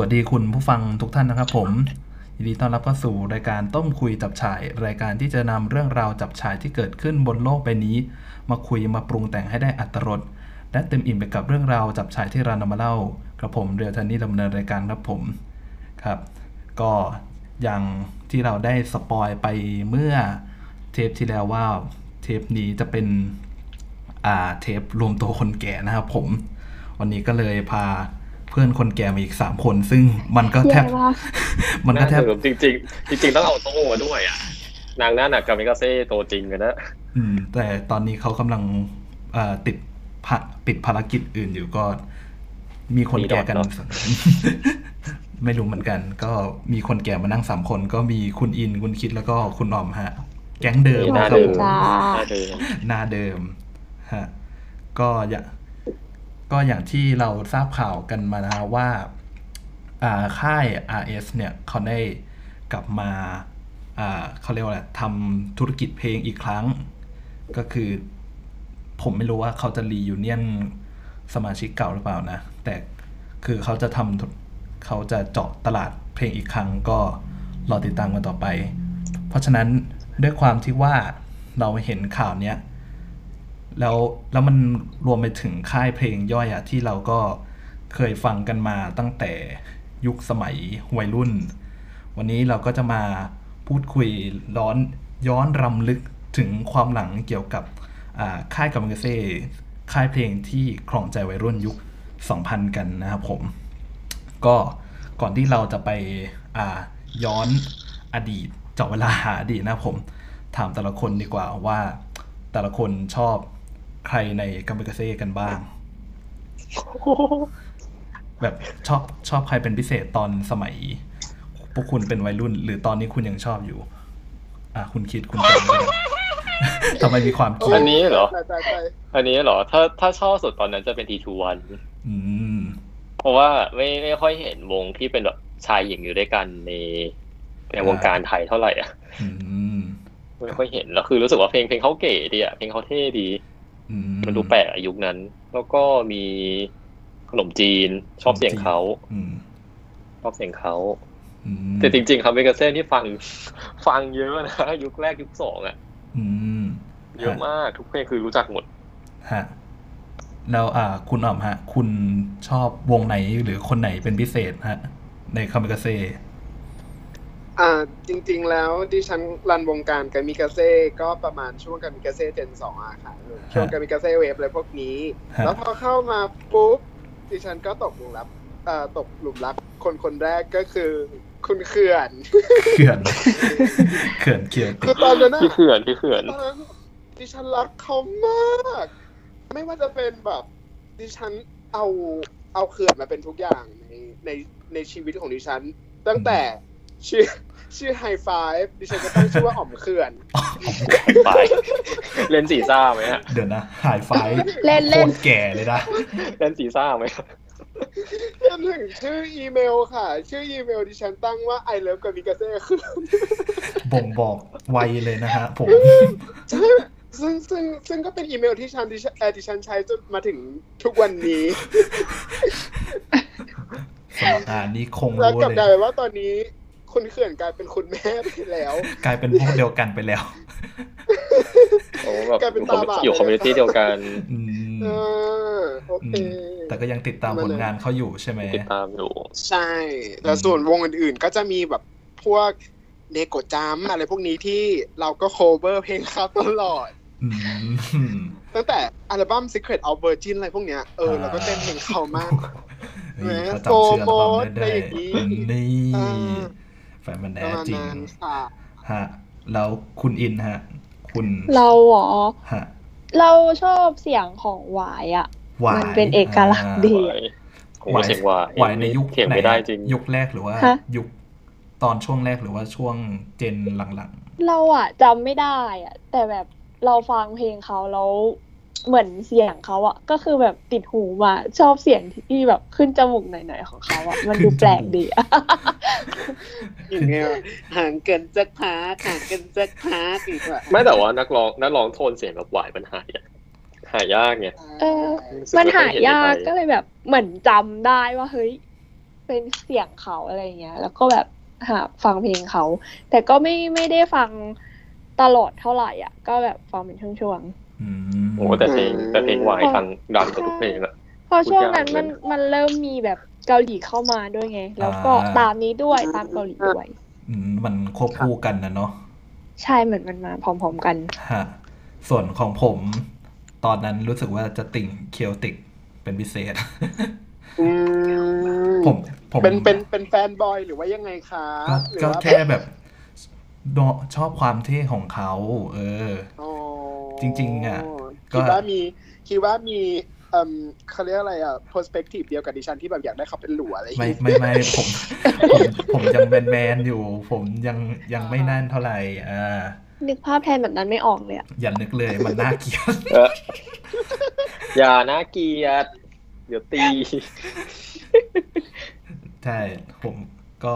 วัสดีคุณผู้ฟังทุกท่านนะครับผม ยินดีต้อนรับเข้าสู่รายการต้มคุยจับฉาย รายการที่จะนำเรื่องราวจับฉายที่เกิดขึ้นบนโลกใบนี้ มาคุยมาปรุงแต่งให้ได้อัตรสและเต็มอิ่มไปกับเรื่องราวจับฉายที่เรานำมาเล่ากระผมเรือทันนี่ดำเนินรายการครับผมครับ ก็อย่างที่เราได้สปอยไปเมื่อเทปที่แล้วว่าเทปนี้จะเป็นอ่าเทปรวมตัวคนแก่นะครับผม วันนี้ก็เลยพา พื่อนคนแก่มาอีกสามคน ซึ่งมันก็แทบแย่มากมันก็แทบาสจริงจริงๆจริงๆต้องเอาโต้มาด้วยอะ นางหน้าหนักกามิกาเซ่ตัวจริงกันนะอืม แต่ตอนนี้เขากำลังเอ่อติดภาปิดภารกิจอื่นอยู่ก็ มีคนแก่กัน ไม่รู้เหมือนกัน ก็มีคนแก่มานั่งสามคน ก็มีคุณอินคุณคิดแล้วก็คุณออมฮะ แก๊งเดิมหน้าครับเดิผมมจ้าหน้าเดิมหน้าเดิมฮะก็อย่าง ก็อย่างที่เราทราบข่าวกันมานะฮะว่าค่าย RS เนี่ยเขาได้กลับมาเขาเรียกว่าอะไรทำธุรกิจเพลงอีกครั้ง ก็คือผมไม่รู้ว่าเขาจะรียูเนียนสมาชิกเก่าหรือเปล่านะ แต่คือเขาจะทำเขาจะเจาะตลาดเพลงอีกครั้งก็รอติดตามกันต่อไป เพราะฉะนั้นด้วยความที่ว่าเราเห็นข่าวเนี้ย แล้วแล้วมันรวมไปถึงค่ายเพลงย่อยอะที่เราก็เคยฟังกันมาตั้งแต่ยุคสมัยวัยรุ่น วันนี้เราก็จะมาพูดคุยร้อนย้อนรำลึกถึงความหลังเกี่ยวกับค่ายกามิกเซ่ค่ายเพลงที่ครองใจวัยรุ่นยุค 2000 กันนะครับผม ก็ก่อนที่เราจะไปย้อนอดีตเจาะเวลาหาอดีตนะผม ถามแต่ละคนดีกว่าว่าแต่ละคนชอบ ใครในกัมเบกาเซ่กันบ้าง แบบชอบชอบใครเป็นพิเศษตอนสมัย พวกคุณเป็นวัยรุ่น หรือตอนนี้คุณยังชอบอยู่ อะคุณคิดคุณจำไม่ได้ทำไมมีความคิดอันนี้เหรอใช่ใช่ใช่อันนี้เหรอ ถ้าถ้าชอบสุดตอนนั้นจะเป็นทีทูวันอืมเพราะว่าไม่ไม่ค่อยเห็นวงที่เป็นแบบชายหญิงอยู่ด้วยกันในในวงการไทยเท่าไหร่อะอืมไม่ค่อยเห็นแล้วคือรู้สึกว่าเพลงเพลงเขาเก๋ดีอะเพลงเขาเท่ดีอื มมันดูแปลกอะยุคนั้น แล้วก็มีขนมจีนชอบเสียงเขาอืมชอบเสียงเขาอืมแต่จริง ๆคาเมกาเซ่ที่ฟังฟังเยอะนะยุคแรกยุคสองอะอืมเยอะมากทุกเพลงคือรู้จักหมดฮะแล้วอ่า คุณอ๋อมฮะ คุณชอบวงไหนหรือคนไหนเป็นพิเศษฮะ ในคาเมกาเซ่ อ่าจริง ๆ แล้วดิฉัน run วงการกามิกาเซ่ก็ประมาณช่วง Kamikaze gen สองอะค่ะช่วง Kamikaze Wave อะไรพวกนี้ฮะแล้วพอเข้ามาปุ๊บดิฉันก็ตกหลุมรักอ่าตกหลุมรักคนคนแรกก็คือ คุณเขื่อนเขื่อนเขื่อนเขียวติคือตอนนั้นอะพี่เขื่อนพี่เขื่อนตอนนั้นดิฉันรักเขามาก ไม่ว่าจะเป็นแบบดิฉันเอาเอาเขื่อนมาเป็นทุกอย่างในในในชีวิตของดิฉัน ตั้งแต่ชื่อ ชื่อไฮไฟฟ์ดิฉันก็ตั้งชื่อว่าอ๋อมเขื่อนไปเล่นสีซ่าไหมฮะเดี๋ยวนะหายไฟเล่นโคเล่นตรแก่เลยนะเล่นสีซ่าไหมจนถึงชื่ออีเมลค่ะ ชื่ออีเมลดิฉันตั้งว่า I love กามิกาเซ่คือบ่งบอกวัยเลยนะฮะผมใช่ซึ่งซึ่งซึ่งก็เป็นอีเมลที่ฉันดิฉันเอ่อดิฉันใช้จนมาถึงทุกวันนี้สมัครงานนี้คงแล้วรู้กลับเลกลายย เป็นว่าตอนนี้ คุณเขื่อนกลายเป็นคุณแม่ไปแล้ว กลายเป็นพวกเดียวกันไปแล้วโอ้แบบกลายเป็นตาบาปอยู่คอมมูนิตี้เดียวกันอืมเออโอเคอืมแต่ก็ยังติดตามผลงานเขาอยู่ใช่ไหมติดตามอยู่ ใช่แล้วส่วนวงอื่นๆ ก็จะมีแบบพวกเนโกจัมอะไรพวกนี้ที่เราก็โคเวอร์เพลงเขาตลอดอืมตั้งแต่อัลบั้ม Secret of Virgin อะไรพวกเนี้ย เออเราก็เต้นเพลงเขามากเฮ้ยเขาโปรจำชื่ออัลโมบั้มทได้อะไรอย่างนี้นี่อ่าแฟ นมันปแน่ระมาณจริงนั้นค่ะฮะแล้วคุณอินฮะ คุณเราเหรอ ฮะเราชอบเสียงของหวายอะ หวายมันเป็นเอกลักษณ์ดี หวายผมว่าเสียงหวายหวายในยุคเถียงไหนไม่ได้จริง ยุคแรกหรือว่า ฮะ ยุคตอนช่วงแรกหรือว่าช่วงเจนหลังเราอะจำไม่ได้อะ แต่แบบเราฟังเพลงเขาแล้ว เหมือนเสียงเขาอะก็คือแบบติดหูมาชอบเสียงที่แบบขึ้นจมูกหน่อยๆของเขาอะมันดูแปลกดีอะอย่างเงี้ยห่างกันสักพักห่างกันสักพักอีกว่ะไม่แต่ว่านักร้องนักร้องโทนเสียงแบบหวายมันหายอะหายากไงเออรู้สึกมันไค่อหายากในไทก็เลยแบบเหมือนจำได้ว่าเฮ้ย เป็นเสียงเขาอะไรเงี้ย แล้วก็แบบหาฟังเพลงเขา แต่ก็ไม่ไม่ได้ฟังตลอดเท่าไหร่อะ ก็แบบฟังเป็นช่วงอืม โอ้แต่เพลงแต่เพลงหวายฟังดังกว่าทุกเพลงอะๆเพราะช่วงนั้นพูดยากมันเลยมันเริ่มมีแบบเกาหลีเข้ามาด้วยไง แล้วก็ตามนี้ด้วยตามเกาหลีด้วยอืมมันควบคู่กันนะเนาะใช่เหมือนมันมาพร้อมๆกันฮะส่วนของผม ตอนนั้นรู้สึกว่าจะติ่งเคียวติกเป็นพิเศษอืมผมผมเป็นเป็นเป็นแฟนบอยหรือว่ายังไงคะก็หรือก็ว่าแค่แบบโดชอบความเท่ของเขา เอออ๋อ จริง ๆอะก็คิดว่ามีคิดว่ามีเอ่มเขาเรียกอะไรอะ perspective เดียวกับดิฉันที่แบบอยากได้เขาเป็นหลัวอะไรอย่างไม่เงี้ยไม่ไม่ผมผมผมยังแมนแมนๆอยู่ ผมยังยังไม่นั่นเท่าไหร่อ่านึกภาพแทนแบบนั้นไม่ออกเลยอะอย่านึกเลยมันน่าเกลียดเอออย่านะเกลียดเดี๋ยวตี ใช่ ผมก็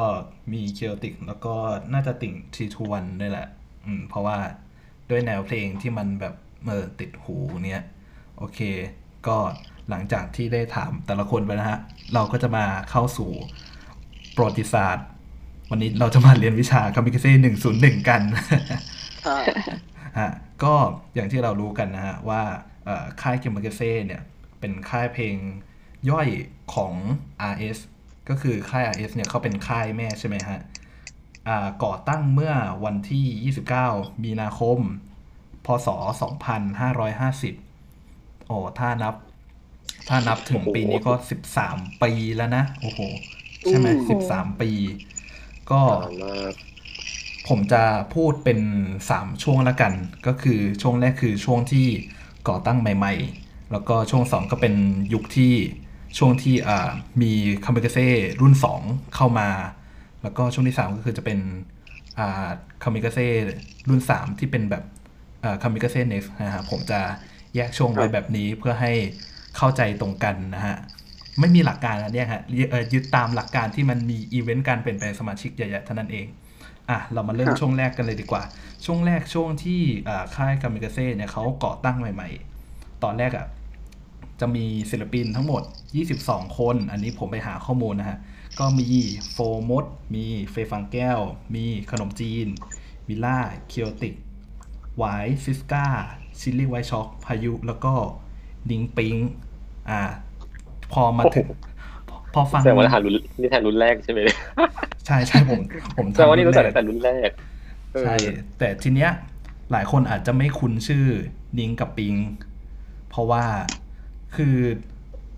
มีเคียวติกแล้วก็น่าจะติ่งทีทูวันด้วยแหละ อืม เพราะว่า ด้วยแนวเพลงที่มันแบบเออติดหูเนี้ยโอเค ก็หลังจากที่ได้ถามแต่ละคนไปนะฮะ เราก็จะมาเข้าสู่ประวัติศาสตร์ วันนี้เราจะมาเรียนวิชาคามิคเซ่หนึ่งศูนย์หนึ่งกันค่ะฮะก็อย่างที่เรารู้กันนะฮะ ว่าเอ่อค่ายคิมเบอร์เซ่เนี่ย เป็นค่ายเพลงย่อยของ RS ก็คือค่าย RS เนี่ยเขาเป็นค่ายแม่ใช่ไหมฮะอ่า ก่อตั้งเมื่อวันที่ 29 มีนาคม พศ 2550 โอ้ ถ้านับ ถ้านับถึงปีนี้ก็ 13 ปีแล้วนะ โอ้โห ใช่ไหมอืม13 ปี ก็ต่างมากผมจะพูดเป็น 3 ช่วงละกัน ก็คือช่วงแรกคือช่วงที่ก่อตั้งใหม่ ๆ แล้วก็ช่วง 2 ก็เป็นยุคที่ช่วงที่อ่ามีคามิเกเซ่รุ่น 2 เข้ามา แล้วก็ช่วงที่ 3 ก็คือจะเป็นอ่าคามิเกเซ่รุ่น 3 ที่เป็นแบบอ่า Kamikaze Next นะฮะผมจะแยกช่วงไว้แบบนี้เพื่อให้เข้าใจตรงกันนะฮะ ไม่มีหลักการนะเนี่ยฮะยึดเอ่อยึดตามหลักการที่มันมีอีเวนต์การเปลี่ยนแปลงสมาชิกใหญ่ๆเท่านั้นเองอะเรามาเริ่มกับช่วงแรกกันเลยดีกว่า ช่วงแรกช่วงที่อ่าค่ายกามิกาเซ่เนี่ยเขาก่อตั้งใหม่ ๆ ตอนแรกอะจะมีศิลปินทั้งหมด 22 คน อันนี้ผมไปหาข้อมูลนะฮะ ก็มีโฟร์มด มีเฟย์ฟางแก้ว มีขนมจีน มิล่า K-OTIC หวาย Siska Chilli White Choc พายุ แล้วก็หนิงปิง อ่า พอมาถึง พอฟังแสดงว่าทันรุ่นนี่ทันรุ่นแรกใช่ไหมใช่ใช่ผม ผมแสดงว่านี่รู้จักทำตั้งแต่รุ่นแรกเออใช่แต่ทีเนี้ย หลายคนอาจจะไม่คุ้นชื่อนิงกับปิง เพราะว่าคือ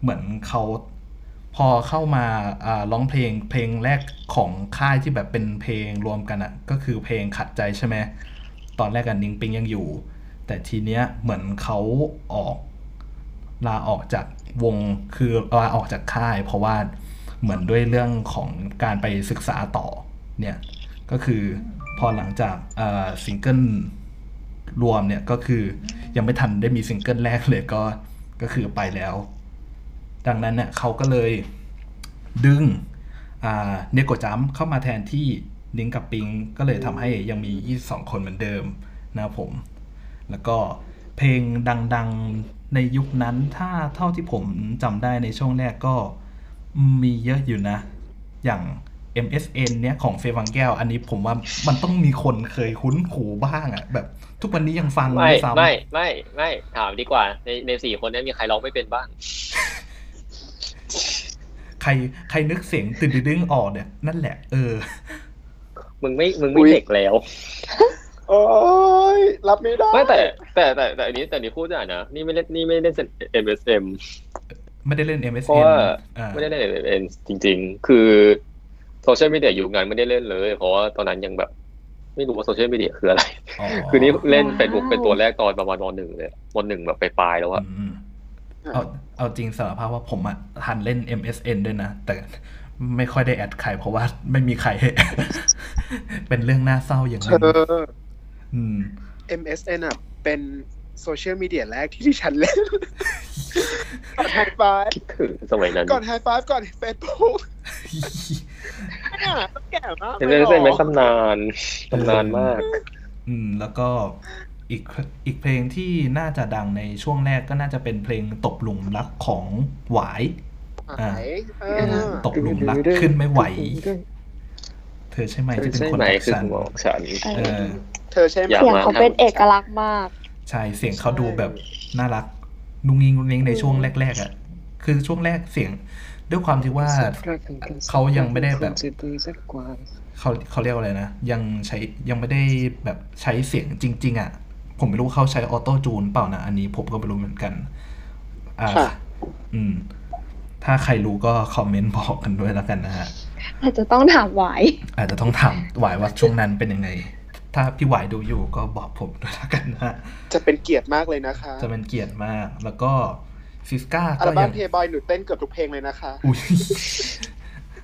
เหมือนเขา พอเข้ามาร้องเพลงเพลงแรกของค่ายที่แบบเป็นเพลงรวมกันอะ่ะก็คือเพลงขัดใจใช่ไหมตอนแรกกันนิงปิงยังอยู่ แต่ทีเนี้ยเหมือนเขาออกลาออกจากวงคือลาออกจากค่าย เพราะว่าเหมือนด้วยเรื่องของการไปศึกษาต่อเนี่ยก็คือพอหลังจากซิงเกิลรวมเนี่ยก็คือยังไม่ทันได้มีซิงเกิลแรกเลยก็ก็คือไปแล้ว ดังนั้นเนี่ยเขาก็เลยดึง Neko Jump เข้ามาแทนที่หนิงกับปิง ก็เลยทำให้ยังมี 22 คนเหมือนเดิมนะครับผม แล้วก็เพลงดังๆในยุคนั้นถ้าเท่าที่ผมจำได้ในช่วงแรกก็มีเยอะอยู่นะ อย่าง MSN เนี้ยของเฟย์ฟังแก้ว อันนี้ผมว่ามันต้องมีคนเคยคุ้นหูบ้างอะแบบ ทุกวันนี้ยังฟังไม่ซ้ำไม่ไม่ไม่ถามดีกว่า ในในสี่คนนี้มีใครร้องไม่เป็นบ้าง ใครใครนึกเสียงตื่นดึงออกเนี่ยนั่นแหละ เออ มึงไม่มึงไม่อุ๊ยเด็กแล้ว โอ้ยรับไม่ได้ไม่แต่แต่แต่แต่อันนี้แต่อันนี้พูดได้นะนี่ไม่เล่นนี่ไม่เล่น MSM ไม่ได้เล่นเพราะ MSN ว่าอ่าไม่ได้เล่น MSN จริง ๆ คือโซเชียลมีเดียยุคนั้นไม่ได้เล่นเลย เพราะว่าตอนนั้นยังแบบ ไม่รู้ว่าโซเชียลมีเดียคืออะไรอ๋อคือนี่เล่นว้าวเฟซบุ๊กเป็นตัวแรกตอนประมาณมหนึ่งเลยมหนึ่งแบบไปปลายๆแล้วอะอืม เอาเอาจริงสารภาพว่าผมอะทันเล่น MSN ด้วยนะ แต่ไม่ค่อยได้แอดใครเพราะว่าไม่มีใคร เป็นเรื่องน่าเศร้าอย่างหเธนึงออืม MSN อะ เป็นโซเชียลมีเดียแรกที่ดิฉันเล่นก่อนไฮไฟคิดถึงสมัยนั้นก่อนไฮไฟก่อนเฟซบุ๊กเนี่ยต้องแก่มากเล่นเล่นเป็นตำนานตำนานมาก อืม แล้วก็ อีกอีกเพลงที่น่าจะดังในช่วงแรกก็น่าจะเป็นเพลงตบหลุมรักของหวายหายเออตกหลุมรักขึ้นไม่ไหว เธอใช่ไหมที่เป็นใช่คนไหมรักคือฉันหัวของฉันเออเธอใช่ไหมอยากเสียงมาเขาเป็นเอกลักษณ์มาก ใช่เสียงเขาดูแบบน่ารักนุ่งยิงนุ่งยิงในช่วงแรกๆอะคือช่วงแรกเสียงด้วยความที่ว่าเขายังไม่ได้แบบเขาเขาเรียกว่าอะไรนะ ยังใช้ยังไม่ได้แบบใช้เสียงจริง ๆ อะ ผมไม่รู้เขาใช้ออโต้จูนเปล่านะ อันนี้ผมก็ไม่รู้เหมือนกัน อ่าค่ะอืม ถ้าใครรู้ก็คอมเมนต์บอกกันด้วยแล้วกันนะฮะ อาจจะต้องถามไหวอาจจะต้องถามหวายว่าช่วงนั้นเป็นยังไง ถ้าพี่หวายดูอยู่ก็บอกผมด้วยแล้วกันนะฮะจะเป็นเกียรติมากเลยนะคะ จะเป็นเกียรติมาก แล้วก็ซิสก้าอัก็ลบั้ยัมงเพย์บอยหนูเต้นเกือบทุกเพลงเลยนะคะ อุ้ย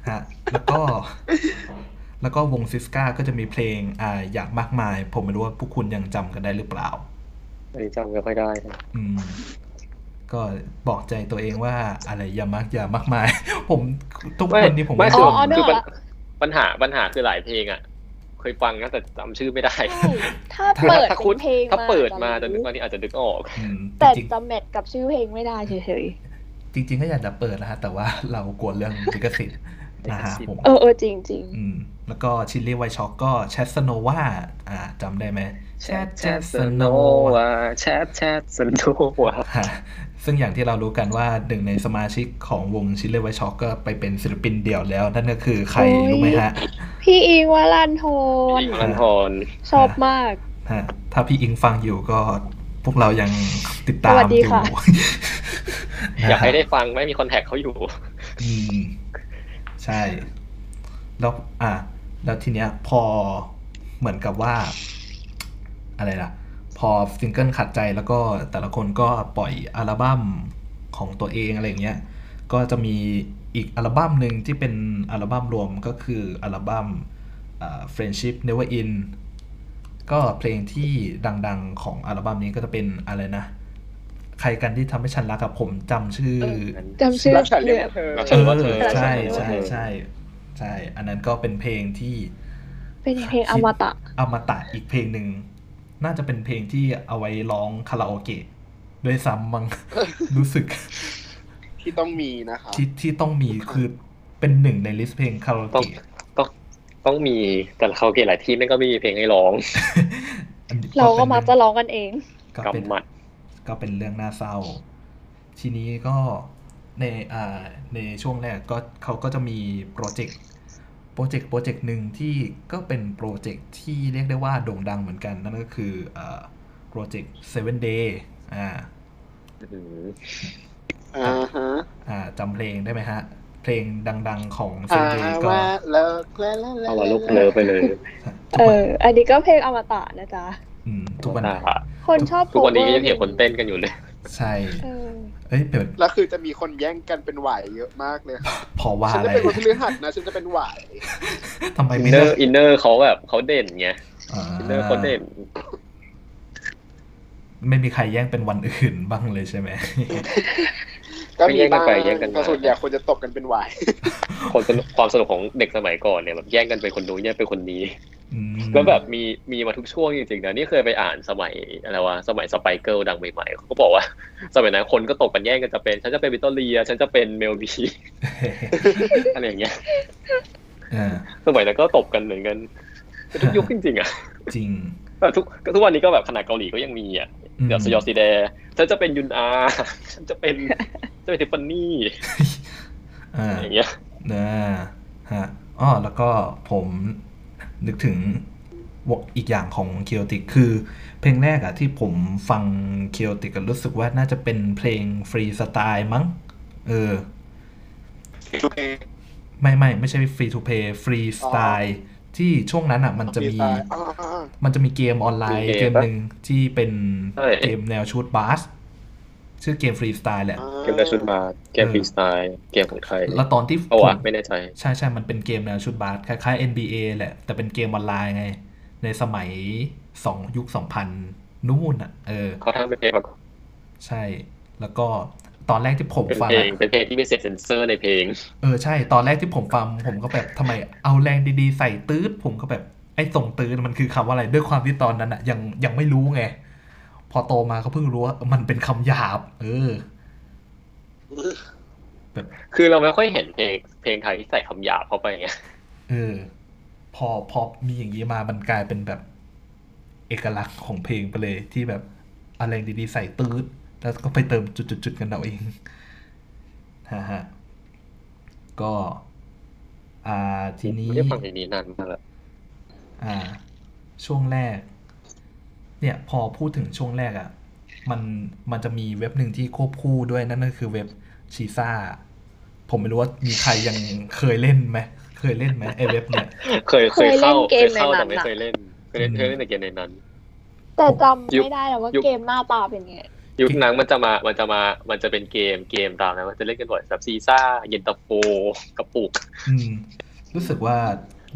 ฮะ แล้วก็ แล้วก็วงซิสก้าก็จะมีเพลงอ่าอยากมากมาย ผมไม่รู้ว่าพวกคุณยังจำกันได้หรือเปล่าอันนี้จำไม่ค่อยได้นะอืมก็บอกใจตัวเองว่าอะไรอย่ามากอย่ามากมาย ผมทุกคนนี้ผมไม่ไม่คืออ๋อคือเนปัญอะปัญหาปัญหาคือหลายเพลงอะ เคยฟังนะแต่จำชื่อไม่ได้ใช่ถ้าเปิดถ้าเป็คุณนเพลงถ้าเปิดมาจะจะนึกว่านี่อาจจะนึกออกอืมแต่จริงจะแมทกับชื่อเพลงไม่ได้เฉยๆจริง ๆ ก็อยากจะเปิดนะฮะแต่ว่าเรากลัวเรื่องลิขสิทธิ์ นะฮะผมๆเออเออจริงจริงอืมแล้วก็ชิลลี่ไวช็อกก็แชทสโนวาอ่าจำได้ไหมแชทแชทสโนวาแชทแชทสโนวาฮะซึ่งอย่างที่เรารู้กันว่าหนึ่งในสมาชิกของวงชิลลี่ไวช็อกก็ไปเป็นศิลปินเดี่ยวแล้ว นั่นก็คือใครรู้ไหมฮะ พี่อิงวลันโทนอิงลันทรชอบมากฮะถ้าพี่อิงฟังอยู่ก็พวกเรายังติดตามสวัสดีอยู่ค่ะนะอยากฮะให้ได้ฟังไม่มีคอนแทคเขาอยู่อืมใช่ แล้วอะแล้วทีเนี้ยพอเหมือนกับว่า อะไรล่ะ พอซิงเกิลขัดใจแล้วก็แต่ละคนก็ปล่อยอัลบั้มของตัวเองอะไรอย่างเงี้ย ก็จะมีอีกอัลบั้มหนึ่งที่เป็นอัลบั้มรวมก็คืออัลบั้ม Friendship Never In ก็เพลงที่ดังๆของอัลบั้มนี้ก็จะเป็นอะไรนะ ใครกันที่ทำให้ฉันรักกับผมจำชื่อจำชื่อรักฉันเหเรีลืยกอว่าเธอรักเอฉันว่าเธออใช่รักฉัใช่นว่าเธอใช่ใช่ อันนั้นก็เป็นเพลงที่ เป็นเพลงอมตะอมตะอีกเพลงหนึ่งน่าจะเป็นเพลงที่เอาไว้ร้องคาราโอเกะด้วยซ้ำมั้งรู้สึก ที่ต้องมีนะคะที่ที่ต้องมีคือเป็นหนึ่งในลิสต์เพลงคาราโอต้องเกะต้องต้องมีแต่เขาเกตหลายที่แม่งก็ไม่มีเพลงให้ร้องอันนี้เราก็ป็นมักจะร้องกันเองก็เป็นกำหมัด ก็เป็นเรื่องน่าเศร้า ทีนี้ก็ในอ่าในช่วงแรกก็เขาก็จะมีโปรเจกต์โปรเจกต์โปรเจกต์หนึ่งที่ก็เป็นโปรเจกต์ที่เรียกได้ว่าโด่งดังเหมือนกัน นั่นก็คืออ่าโปรเจกต์ Seven Day อ่าอืมอ่าฮะอ่าจำเพลงได้ไหมฮะ เพลงดัง ๆของอ่า Seven Day ก็ว่าเลิกแล้วแล้วแล้วเอาละลูกเลอไปเลยทุกเอวันออันนี้ก็เพลงอมตะนะจ๊ะ อืมทุกวันอ่าคนชอบทุกวันนี้ก็ยังเห็นคนเต้นกันอยู่เลย ใช่เออเอ้ยเป็นแล้วคือจะมีคนแย่งกันเป็นหวายเยอะมากเลยค่ะพอว่าฉันอะไรจะเป็นคนพฤหัสนะฉันจะเป็นหวายทำไมอินไม่เนอเลิกร์อินเนอร์เขาแบบเขาเด่นไงอ่าอินเนอร์เขาเด่น ไม่มีใครแย่งเป็นวันอื่นบ้างเลยใช่ไหม ก็มีบ้างไปแย่งกันมาแต่ส่วนใหญ่คนจะตบกันเป็นหวายคนสนุกความสนุกของเด็กสมัยก่อนเนี่ยแบบแย่งกันเป็นคนนู้นแย่งเป็นคนนี้อืมแล้วแบบมีมีมาทุกช่วงจริงๆนะนี่เคยไปอ่านสมัยอะไรวะสมัย Spice Girls ดังใหม่ๆเขาก็บอกว่า สมัยนั้นคนก็ตบกันแย่งกันจะเป็น ฉันจะเป็นวิกตอเรียฉันจะเป็นเมลบีอะไรอย่างเงี้ยอ่าสมัยนั้นก็ตบกันเหมือนกันเป็นทุกยุคจริงๆอะจริงแต่ทุกทุกวันนี้ก็แบบขนาดเกาหลีก็ยังมีอะอืมเดี๋ยวโซนยอชีแดฉันจะเป็นยุนอาฉันจะเป็น จะเป็นทิฟฟานี่อ่าอะไรอย่างเงี้ยนะฮะอ๋อแล้วก็ผมนึกถึงวงอีกอย่างของเคียวติกคือเพลงแรกอะที่ผมฟังเคียวติกก็รู้สึกว่าน่าจะเป็นเพลงฟรีสไตล์มั้ง เออไม่ไม่ไม่ใช่ฟรีทูเพย์ฟรีสไตล์ที่ช่วงนั้นอะมันจะมีอ่าอ่าอ่ามันจะมีเกมออนไลน์มีเกเกมมปะหนึ่งที่เป็นใช่เกมแนวชูตบาส ชื่อเกมฟรีสไตล์แหละ เกมในชุดมาเกมฟรีสไตล์เกมของไทย แล้วตอนที่เอาผวะมไม่แน่ใจ ใช่ใช่มันเป็นเกมแนวชุดบาสคล้ายๆ NBA แหละ แต่เป็นเกมออนไลน์ไง ในสมัยสองยุคสองพันนู่นอะ เออเขาทำเป็นเพลงแบบใช่ แล้วก็ตอนแรกที่ผมเป็นฟังเพลงอะเป็นเพลงที่ไม่เสร็จเซนเซอร์ในเพลง เออใช่ ตอนแรกที่ผมฟังผมก็แบบทำไมเอาแรงดีๆ ใส่ตืดผมก็แบบไอ้ส่งตืดมันคือคำว่าอะไรด้วยความที่ตอนนั้นอะยังยังไม่รู้ไง พอโตมาก็เพิ่งรู้ว่ามันเป็นคำหยาบ เออแบบคือเราไม่ค่อยเห็นเพลงเพลงไทยที่ใส่คำหยาบเข้าไปไงเออ พอพอมีอย่างนี้มามันกลายเป็นแบบ เอกลักษณ์ของเพลงไปเลยที่แบบอะไรดีๆใส่ตืดแล้วก็ไปเติมจุดๆๆกันเอาเองฮะฮะก็ อ่าทีนี้ไม่ได้ฟังเพลงนี้นานมากแล้วอ่า ช่วงแรก เนี่ยพอพูดถึงช่วงแรกอะ่ะมันมันจะมีเว็บหนึ่งที่ควบคู่ด้วยนั่นก็คือเว็บชีซ่าผมไม่รู้ว่ามีใครยังเคยเล่นไหมเคยเล่นไหมไอเว็บเนี่ย เคยเคยเข้าเคเคยยเล่นเกมเข้าในนั้แต่นไม่น่ะเคยเล่นเคยเล่นอืมเคยเล่นแต่เกมในนั้น แต่จำยุคไม่ได้แล้วว่ายุคเกมหน้าตาเป็นไงยุคนั้นมันจะมามันจะมามันจะเป็นเกมเกมตามนะมันจะเล่นกันบ่อยแบบ Zheza Yenta4 กระปุกอืมรู้สึกว่า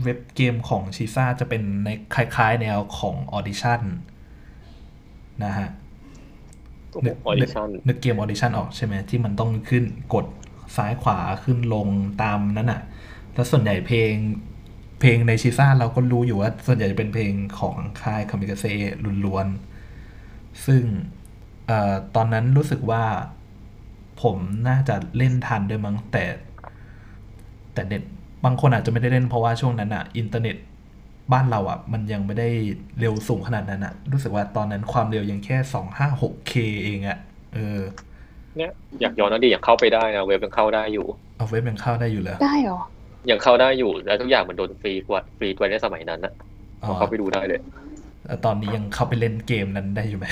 เว็บเกมของ Zheza จะเป็นในคล้าย ๆ แนวของ Audition นะฮะ Audition นึกเกม Audition ออกใช่ไหมที่มันต้องขึ้นกดซ้ายขวาขึ้นลงตามนั้นอะแล้วส่วนใหญ่เพลงเพลงใน Zheza เราก็รู้อยู่ว่า ส่วนใหญ่จะเป็นเพลงของค่ายคามิกาเซ่ล้วนๆซึ่งเอ่อตอนนั้นรู้สึกว่าผมน่าจะเล่นทันด้วยมั้งแต่ แต่เน็ตบางคนอาจจะไม่ได้เล่นเพราะว่าช่วงนั้นอะอินเทอร์เน็ต บ้านเราอะมันยังไม่ได้เร็วสูงขนาดนั้นอะรู้สึกว่าตอนนั้นความเร็วยังแค่สองห้าหก K เองอะเออ เนี่ยอยากย้อนอดีตอยากเข้าไปได้นะเว็บยังเข้าได้อยู่เอาเว็บยังเข้าได้อยู่เหรอได้เหรอยังเข้าได้อยู่แล้วทุกอย่างมันโดนฟรีกว่าฟรีกว่าในสมัยนั้นนะอ๋อเข้าไปดูได้เลยแล้วตอนนี้ยังเข้าไปเล่นเกมนั้นได้อยู่ไหม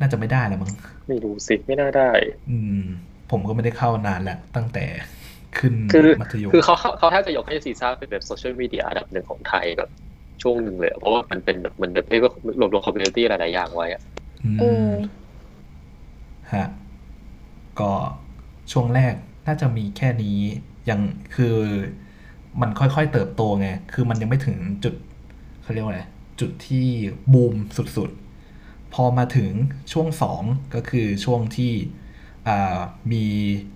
น่าจะไม่ได้แล้วมั้ง ไม่รู้สิ ไม่น่าได้ อืม ผมก็ไม่ได้เข้านานแล้ว ตั้งแต่ขึ้นคือมัธยม คือเขาเขาเขาแทบจะยกให้ Zheza เป็นแบบโซเชียลมีเดียอันดับหนึ่งของไทยแบบ ช่วงหนึ่งเลยอะเพราะว่ามันเป็นแบบมันแบบเรียกว่ารวบรวม community หลาย ๆ อย่างไว้อะอืเอมอฮะก็ช่วงแรกน่าจะมีแค่นี้ยังคือมันค่อยๆเติบโตไง คือมันยังไม่ถึงจุดเขาเรียกว่าอะไรจุดที่บูมสุดๆ พอมาถึงช่วงสองก็คือช่วงที่อ่ามี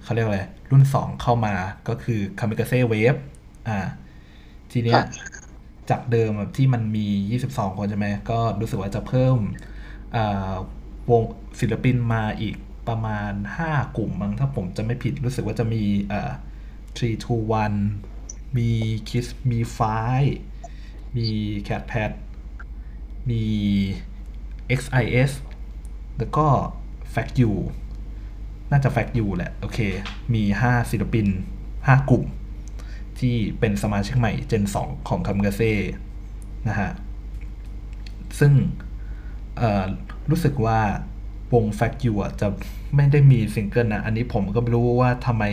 เขาเรียกว่าอะไรรุ่นสองเข้ามาก็คือ Kamikaze Wave อ่าทีเนี้ยครับ จากเดิมอะที่มันมี 22 คนใช่ไหมก็รู้สึกว่าจะเพิ่มวงศิลปินมาอีกประมาณ 5 กลุ่มมั้งถ้าผมจะไม่ผิดรู้สึกว่าจะมีอ่า3 2 1มี Kiss มี f i มี Cat Pat มี XIS แล้วก็ Fact You น่าจะ Fact You แหละ โอเค มี 5 ศิลปิน 5 กลุ่ม ที่เป็นสมาชิกใหม่ Gen 2ของคำกาเซ่นะฮะ ซึ่งรู้สึกว่าวง Fact You อะจะไม่ได้มีซิงเกิลนะ อันนี้ผมก็ไม่รู้ว่าทำไม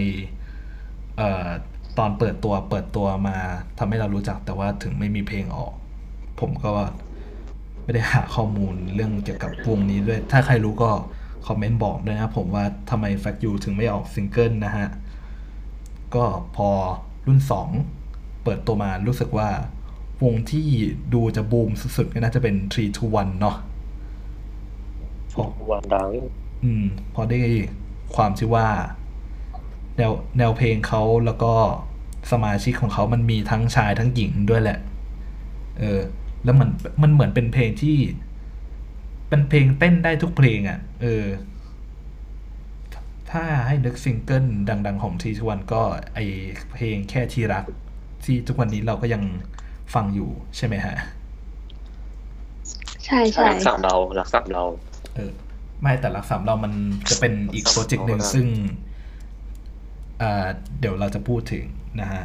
ออตอนเปิดตัวเปิดตัวมาทำให้เรารู้จักแต่ว่าถึงไม่มีเพลงออก ผมก็ไม่ได้หาข้อมูลเรื่องเกี่ยวกับวงนี้ด้วย ถ้าใครรู้ก็คอมเมนต์บอกด้วยนะผมว่าทำไม Fact You ถึงไม่ออกซิงเกิลนะฮะ ก็พอ รุ่น 2 เปิดตัวมารู้สึกว่าวงที่ดูจะบูมสุดๆก็น่าจะเป็น3 to 1เนาะเพราะวันดังอืม พอได้ความที่ว่า แนวแนวเพลงเขาแล้วก็สมาชิกของเขามันมีทั้งชายทั้งหญิงด้วยแหละ เออ แล้วมันมันเหมือนเป็นเพลงที่เป็นเพลงเต้นได้ทุกเพลงอะ่ะ เออ ถ้าให้นึกซิงเกิลดัง ๆ ของทีทวันก็ไอเพลงแค่ทีรัก ที่ทุกวันนี้เราก็ยังฟังอยู่ใช่ไหมฮะ ใช่ใช่รักสามเรารักสามเรา เออ ไม่แต่รักสามเรามันจะเป็นอีกโปรเจกต์หนึ่งเอาละซึ่งอ่าเดี๋ยวเราจะพูดถึงนะฮะ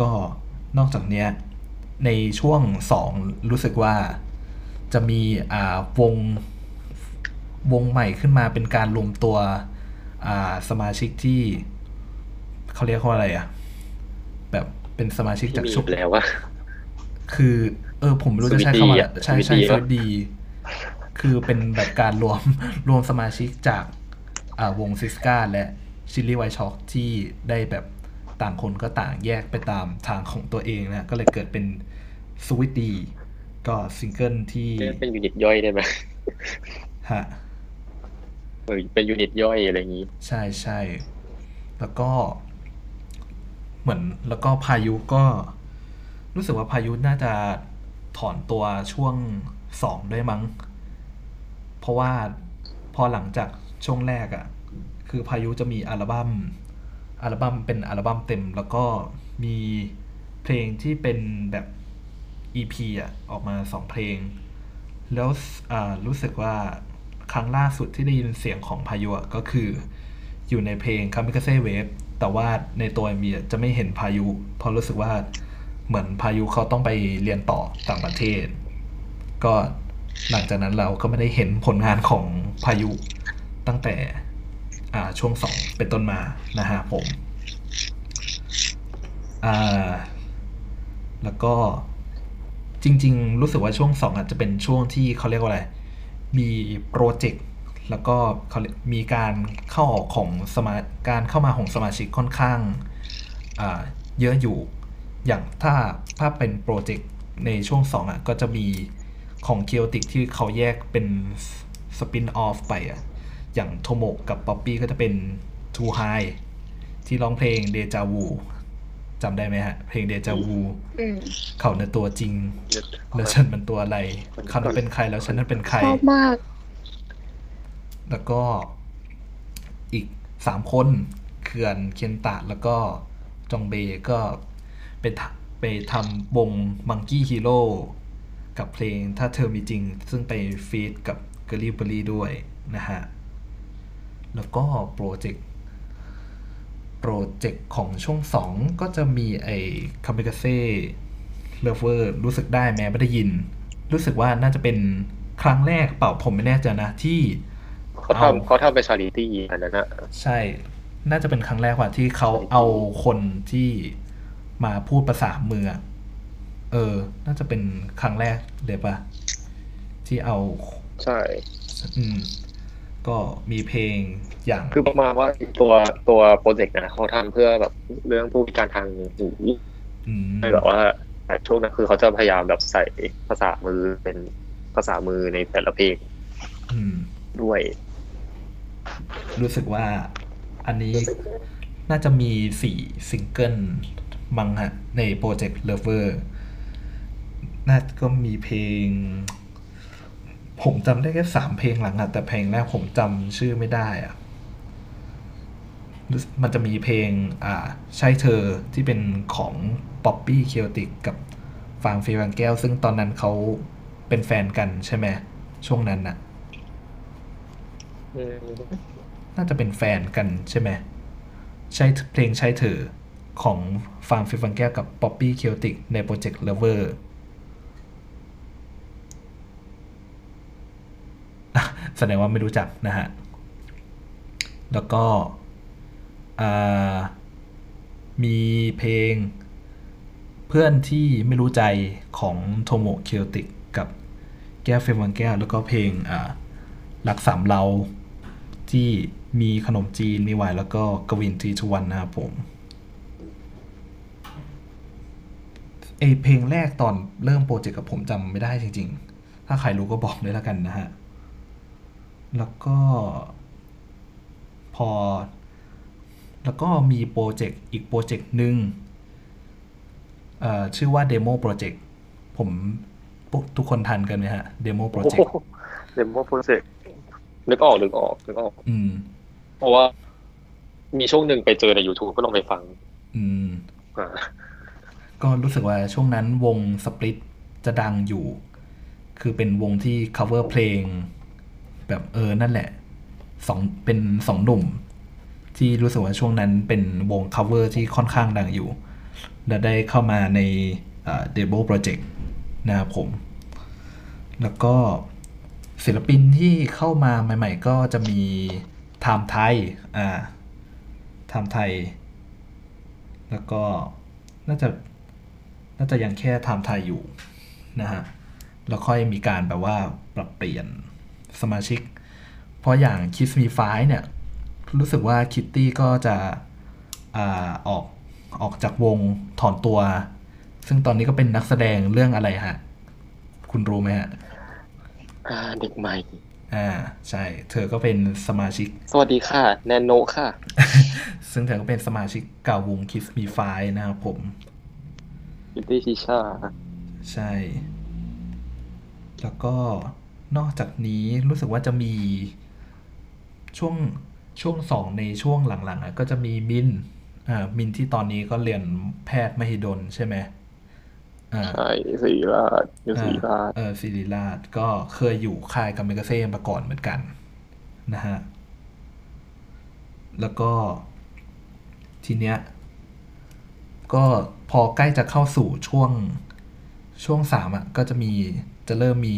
ก็นอกจากเนี้ย ในช่วงสองรู้สึกว่าจะมีอ่าวงวงใหม่ขึ้นมาเป็นการรวมตัวอ่า สมาชิกที่เขาเรียกว่าอะไรอะแบบเป็นสมาชิกที่จากมีช่วงแล้วว่าคือ เออ ผมไม่รู้จะใช้ Sweet คำว่า D อะไรอะใช่ Sweet ใช่ D สปะวีดี คือเป็นแบบการรวมรวมสมาชิกจากอ่าวงซิสกาและชิลลี่ไวช็อกที่ได้แบบต่างคนก็ต่างแยกไปตามทางของตัวเองนะ ก็เลยเกิดเป็นSwee:D ก็ซิงเกิลที่เป็น unit ย่อยได้ไหมฮะ เออเป็น unit ย่อยอะไรอย่างนี้ ใช่ใช่แล้วก็ เหมือนแล้วก็พายุก็ รู้สึกว่าพายุน่าจะถอนตัวช่วงสองด้วยมั้ง เพราะว่าพอหลังจากช่วงแรกอะ่ะ คือพายุจะมีอัลบั้มอัลบั้มเป็นอัลบั้มเต็ม แล้วก็มีเพลงที่เป็นแบบ EP อะออกมาสองเพลง แล้วอ่ารู้สึกว่า ครั้งล่าสุดที่ได้ยินเสียงของพายุก็คืออยู่ในเพลง Kamikaze Wave แต่ว่าในตัว MV อะจะไม่เห็นพายุ เพราะรู้สึกว่าเหมือนพายุเขาต้องไปเรียนต่อต่างประเทศ ก็หลังจากนั้นเราก็ไม่ได้เห็นผลงานของพายุตั้งแต่ช่วงสองเป็นต้นมานะฮะผมแล้วก็จริง ๆ รู้สึกว่าช่วงสองอาจจะเป็นช่วงที่เขาเรียกว่าอะไร มีโปรเจกต์แล้วก็เขามีการเข้าออกของสมาการเข้ามาของสมาชิกค่อนข้างเยอะอยู่ อย่างถ้าถ้าเป็นโปรเจกต์ในช่วงสองอะ ก็จะมีของเคียวติกที่เขาแยกเป็นspin-off ไปอะ อย่างโทโมะกับป๊อปปี้ก็จะเป็น Too High ที่ร้องเพลงเดจาวู จำได้ไหมฮะ เพลงเดจาวูอืมเขานั้นตัวจริง แล้วฉันเป็นตัวอะไรเขานั้นเป็นใครแล้วฉันนั้นเป็นใครชอบมาก แล้วก็อีกสามคนเขื่อนเคียนตะแล้วก็จองเบก็ไปทำไปทำวง Monkey Heroกับเพลงถ้าเธอมีจริง ซึ่งไป feat กับ Kerry Berry ด้วยนะฮะ แล้วก็โปรเจกต์ โปรเจกต์ของช่วงสองก็จะมีไอ้ Kamikaze Lover รู้สึกได้แม้ไม่ได้ยิน รู้สึกว่าน่าจะเป็นครั้งแรกเปล่าผมไม่แน่ใจนะที่เขาทำเขาทำเป็น charity อันนั้นอะใช่น่าจะเป็นครั้งแรกว่าที่เขาเอาคนที่มาพูดภาษามืออะเออ น่าจะเป็นครั้งแรกเลยปะที่เอา ใช่ อืม ก็มีเพลงอย่างคือประมาณว่าตัวตัวโปรเจกต์นะเขาทำเพื่อแบบเรื่องผู้พิการทางหูอืมให้แบบว่าแต่ช่วงนั้นคือเขาจะพยายามแบบใส่ภาษามือเป็นภาษามือในแต่ละเพลงอืมด้วย รู้สึกว่าอันนี้น่าจะมีสี่ซิงเกิลมั้งฮะในโปรเจกต์ Lover น่าก็มีเพลง ผมจำได้แค่สามเพลงหลังอะแต่เพลงแรกผมจำชื่อไม่ได้อะมันจะมีเพลงอ่าใช่เธอที่เป็นของป๊อปปี้ K-OTIC กับฟางเฟย์ฟางแก้ว ซึ่งตอนนั้นเขาเป็นแฟนกันใช่ไหมช่วงนั้นน่ะน่าจะเป็นแฟนกันใช่ไหมใช่เพลงใช่เธอของฟางเฟย์ฟางแก้วกับป๊อปปี้ K-OTIC ในโปรเจกต์เลเวอร์ แสดงว่าไม่รู้จักนะฮะ แล้วก็มีเพลงเพื่อนที่ไม่รู้ใจของโทโมะ K-OTIC กับแก้วเฟย์ฟางแก้ว แล้วก็เพลงอ่ารักสามเราที่มีขนมจีนมีไวน์แล้วก็กวิน Three Two One นะครับผมเอเพลงแรกตอนเริ่มโปรเจกต์กับผมจำไม่ได้จริง ๆ ถ้าใครรู้ก็บอกด้วยแล้วกันนะฮะ แล้วก็พอ แล้วก็มีโปรเจกต์อีกโปรเจกต์หนึ่งเอ่อชื่อว่า Demo Project ผมพวกทุกคนทันกันไหมฮะ Demo โอ้ Project โห Demo Project นึกออกนึกออกนึกออก อืม เพราะว่ามีช่วงหนึ่งไปเจอใน YouTube ก็ลองไปฟัง อืมอ่าก็รู้สึกว่าช่วงนั้นวงสปริตจะดังอยู่ คือเป็นวงที่ cover เพลง แบบเออนั่นแหละสองเป็นสองหนุ่ม ที่รู้สึกว่าช่วงนั้นเป็นวง cover ที่ค่อนข้างดังอยู่และได้เข้ามาในเด b บ Project นะครับผม แล้วก็ศิลปินที่เข้ามาใหม่ ๆ ก็จะมีไทม์ไทยอ่าไทม์ไทย แล้วก็น่าจะน่าจะยังแค่ไทม์ไทยอยู่นะฮะแล้วค่อยมีการแบบว่าปรับเปลี่ยน สมาชิก เพราะอย่างคิสมีไฟเนี่ย รู้สึกว่าคิตตี้ก็จะอาออกออกจากวงถอนตัว ซึ่งตอนนี้ก็เป็นนักแสดงเรื่องอะไรฮะ คุณรู้ไหมฮะอ่าเด็กใหม่ อ่า ใช่ เธอก็เป็นสมาชิก สวัสดีค่ะ แนนโนค่ะ ซึ่งเธอก็เป็นสมาชิกเก่าวง Kiss Me f i นะครับผมยินดีชิชาใช่ แล้วก็ นอกจากนี้รู้สึกว่าจะมีช่วงช่วงสองในช่วงหลังๆอะก็จะมีมินอ่ามินที่ตอนนี้ก็เรียนแพทย์มหิดลใช่ไหมอ่าใช่สีราชอยู่สีราชเออศิริราชก็เคยอยู่ค่ายกามิกาเซ่มาก่อนเหมือนกันนะฮะ แล้วก็ทีเนี้ย ก็พอใกล้จะเข้าสู่ช่วงช่วงสามอะ ก็จะมี จะเริ่มมี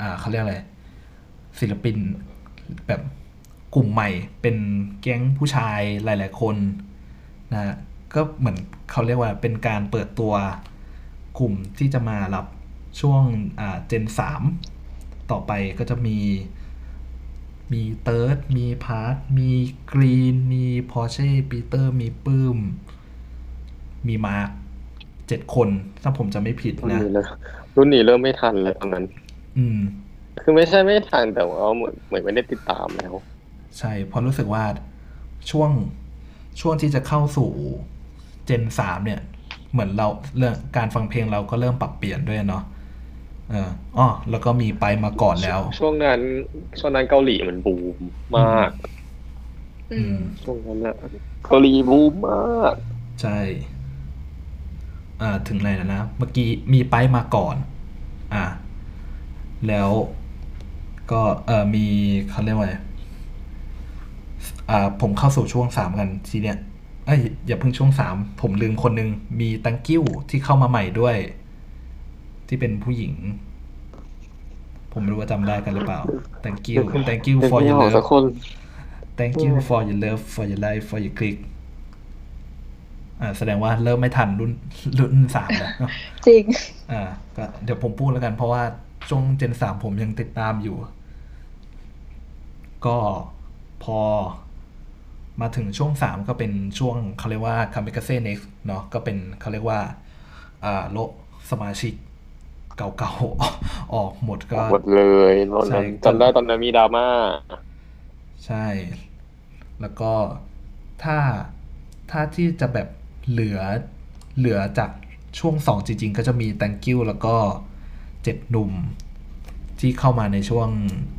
อ่าเขาเรียกอะไรศิลปินแบบกลุ่มใหม่เป็นแก๊งผู้ชายหลาย ๆ คนนะฮะก็เหมือนเขาเรียกว่าเป็นการเปิดตัวกลุ่มที่จะมารับช่วงอ่า gen สามต่อไปก็จะมีมีเติร์ดมีพาร์ทมีกรีน มีพอเช่ปีเตอร์ มีปื้ม มีมาร์ค เจ็ดคนถ้าผมจะไม่ผิดรุ่นนะนี้เลยรุ่นนี้เริ่มไม่ทันเลยตอนนั้น อืม คือไม่ใช่ไม่ทันแต่ว่าเหมือนเหมือนไม่ได้ติดตามแล้ว ใช่เพราะรู้สึกว่าช่วงช่วงที่จะเข้าสู่เจนสามเนี่ย เหมือนเราเรื่องการฟังเพลงเราก็เริ่มปรับเปลี่ยนด้วยเนาะเอออ๋อแล้วก็มีไปมาก่อนแล้ว ช่วงนั้นช่วงนั้นเกาหลีมันบูมมากอืมช่วงนั้นอะเกาหลีบูมมาก ใช่อ่า ถึงไหนแล้วนะเมื่อกี้มีไปมาก่อนอ่าแล้วก็เออมีเขาเรียกว่าไงอ่าผมเข้าสู่ช่วงสามกันทีเนี้ยเอ้ยอย่าเพิ่งช่วงสามผมลืมคนหนึ่งมีตังกิ้วที่เข้ามาใหม่ด้วย ที่เป็นผู้หญิง ผมไม่รู้ว่าจำได้กันหรือเปล่า thank you thank you for ไม่ your ออกสัก love คน thank you for your love for your life for your click อ่า แสดงว่าเริ่มไม่ทันรุ่นรุ่นสามแล้วจริงอ่าก็เดี๋ยวผมพูดแล้วกันเพราะว่าช่วงเจนสามผมยังติดตามอยู่ ก็พอมาถึงช่วงสามก็เป็นช่วงเขาเรียกว่า Kamikaze Next เนาะก็เป็นเขาเรียกว่าอ่าโลกสมาชิกเก่าๆออกหมดก็หมดเลยตอนใช่นั้นจำได้ตอนนั้นมีดราม่าใช่ แล้วก็ถ้าถ้าที่จะแบบ เหลือเหลือจากช่วงสองจริง ๆ ก็จะมี thank you แล้วก็เจ็ดหนุ่ม ที่เข้ามาในช่วง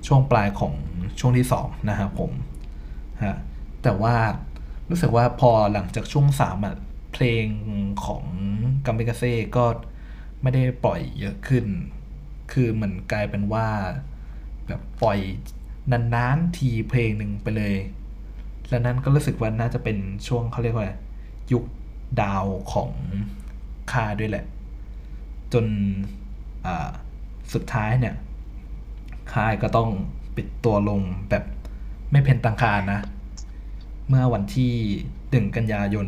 ช่วงปลายของช่วงที่สองนะครับผมฮะแต่ว่ารู้สึกว่าพอหลังจากช่วงสามอะเพลงของกัมเบกาเซ่ก็ไม่ได้ปล่อยเยอะขึ้น คือเหมือนกลายเป็นว่าแบบปล่อยนานๆทีเพลงหนึ่งไปเลย แล้วนั้นก็รู้สึกว่าน่าจะเป็นช่วงเขาเรียกว่ายุค ดาวของค่ายด้วยแหละ จนสุดท้ายเนี่ย ค่ายก็ต้องปิดตัวลงแบบไม่เป็นตังคารนะ เมื่อวันที่หนึ่งกันยายน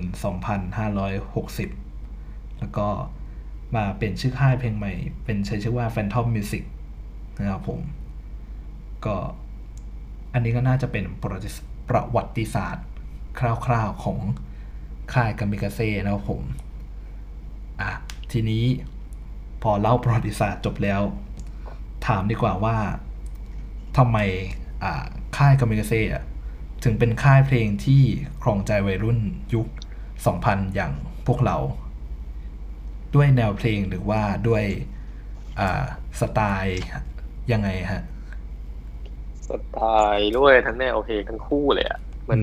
2560 แล้วก็มาเปลี่ยนชื่อค่ายเพลงใหม่ เป็นใช้ชื่อว่า Phantom Music นะครับผม ก็อันนี้ก็น่าจะเป็นประวัติศาสตร์คร่าวๆของ ค่ายกามิกาเซ่นะครับผมอะทีนี้พอเล่าประวัติศาสตร์จบแล้ว ถามดีกว่าว่าทำไมอ่าค่ายกามิกาเซ่อะถึงเป็นค่ายเพลงที่ครองใจวัยรุ่นยุค 2000 อย่างพวกเรา ด้วยแนวเพลงหรือว่าด้วยอ่าสไตล์ยังไงฮะ สไตล์ด้วยทั้งแนวเพลงทั้งคู่เลยอะมันอื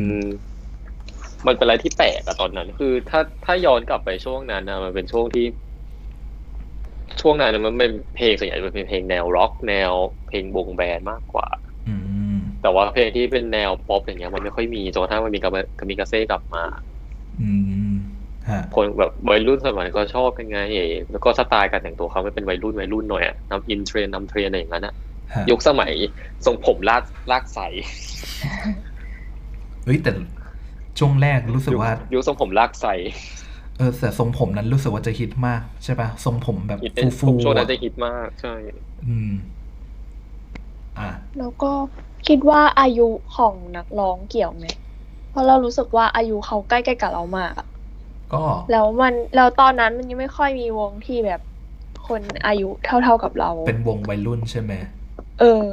มมันเป็นอะไรที่แปลกอะตอนนั้น คือ ถ้าถ้าย้อนกลับไปช่วงนั้นนะมันเป็นช่วงที่ ช่วงนั้นนะมันเป็นเพลงส่วนใหญ่มันเป็นเพลงแนวร็อกแนวเพลงวง band มากกว่าอืมแต่ว่าเพลงที่เป็นแนวป๊อปอย่างเงี้ยมันไม่ค่อยมีจนกระทั่งมันมีกามิกาเซ่กลับมาอืมฮะคนแบบวัยรุ่นสมัยก็ชอบกันไงแล้วก็สไตล์การแต่งตัวเขาไม่เป็นวัยรุ่นวัยรุ่นหน่อยอะนำ in trend นำเทรนอะไรอย่างนั้นอะฮะยุคสมัยทรงผมรากรากไทรเฮ้ยแต่ ช่วงแรกรู้สึกว่ายุคทรงผมรากไทรเออแต่ทรงผมนั้นรู้สึกว่าจะฮิตมากใช่ปะทรงผมแบบฮิตเป็นฟูฟูช่วงนั้นอะจะฮิตมากใช่ อืม อะแล้วก็คิดว่าอายุของนักร้องเกี่ยวไหมเพราะเรารู้สึกว่าอายุเขาใกล้ๆกับเรามากอะก็แล้วมันแล้วตอนนั้นมันยังไม่ค่อยมีวงที่แบบคนอายุเท่าๆกับเรา เป็นวงวัยรุ่นใช่ไหมเออ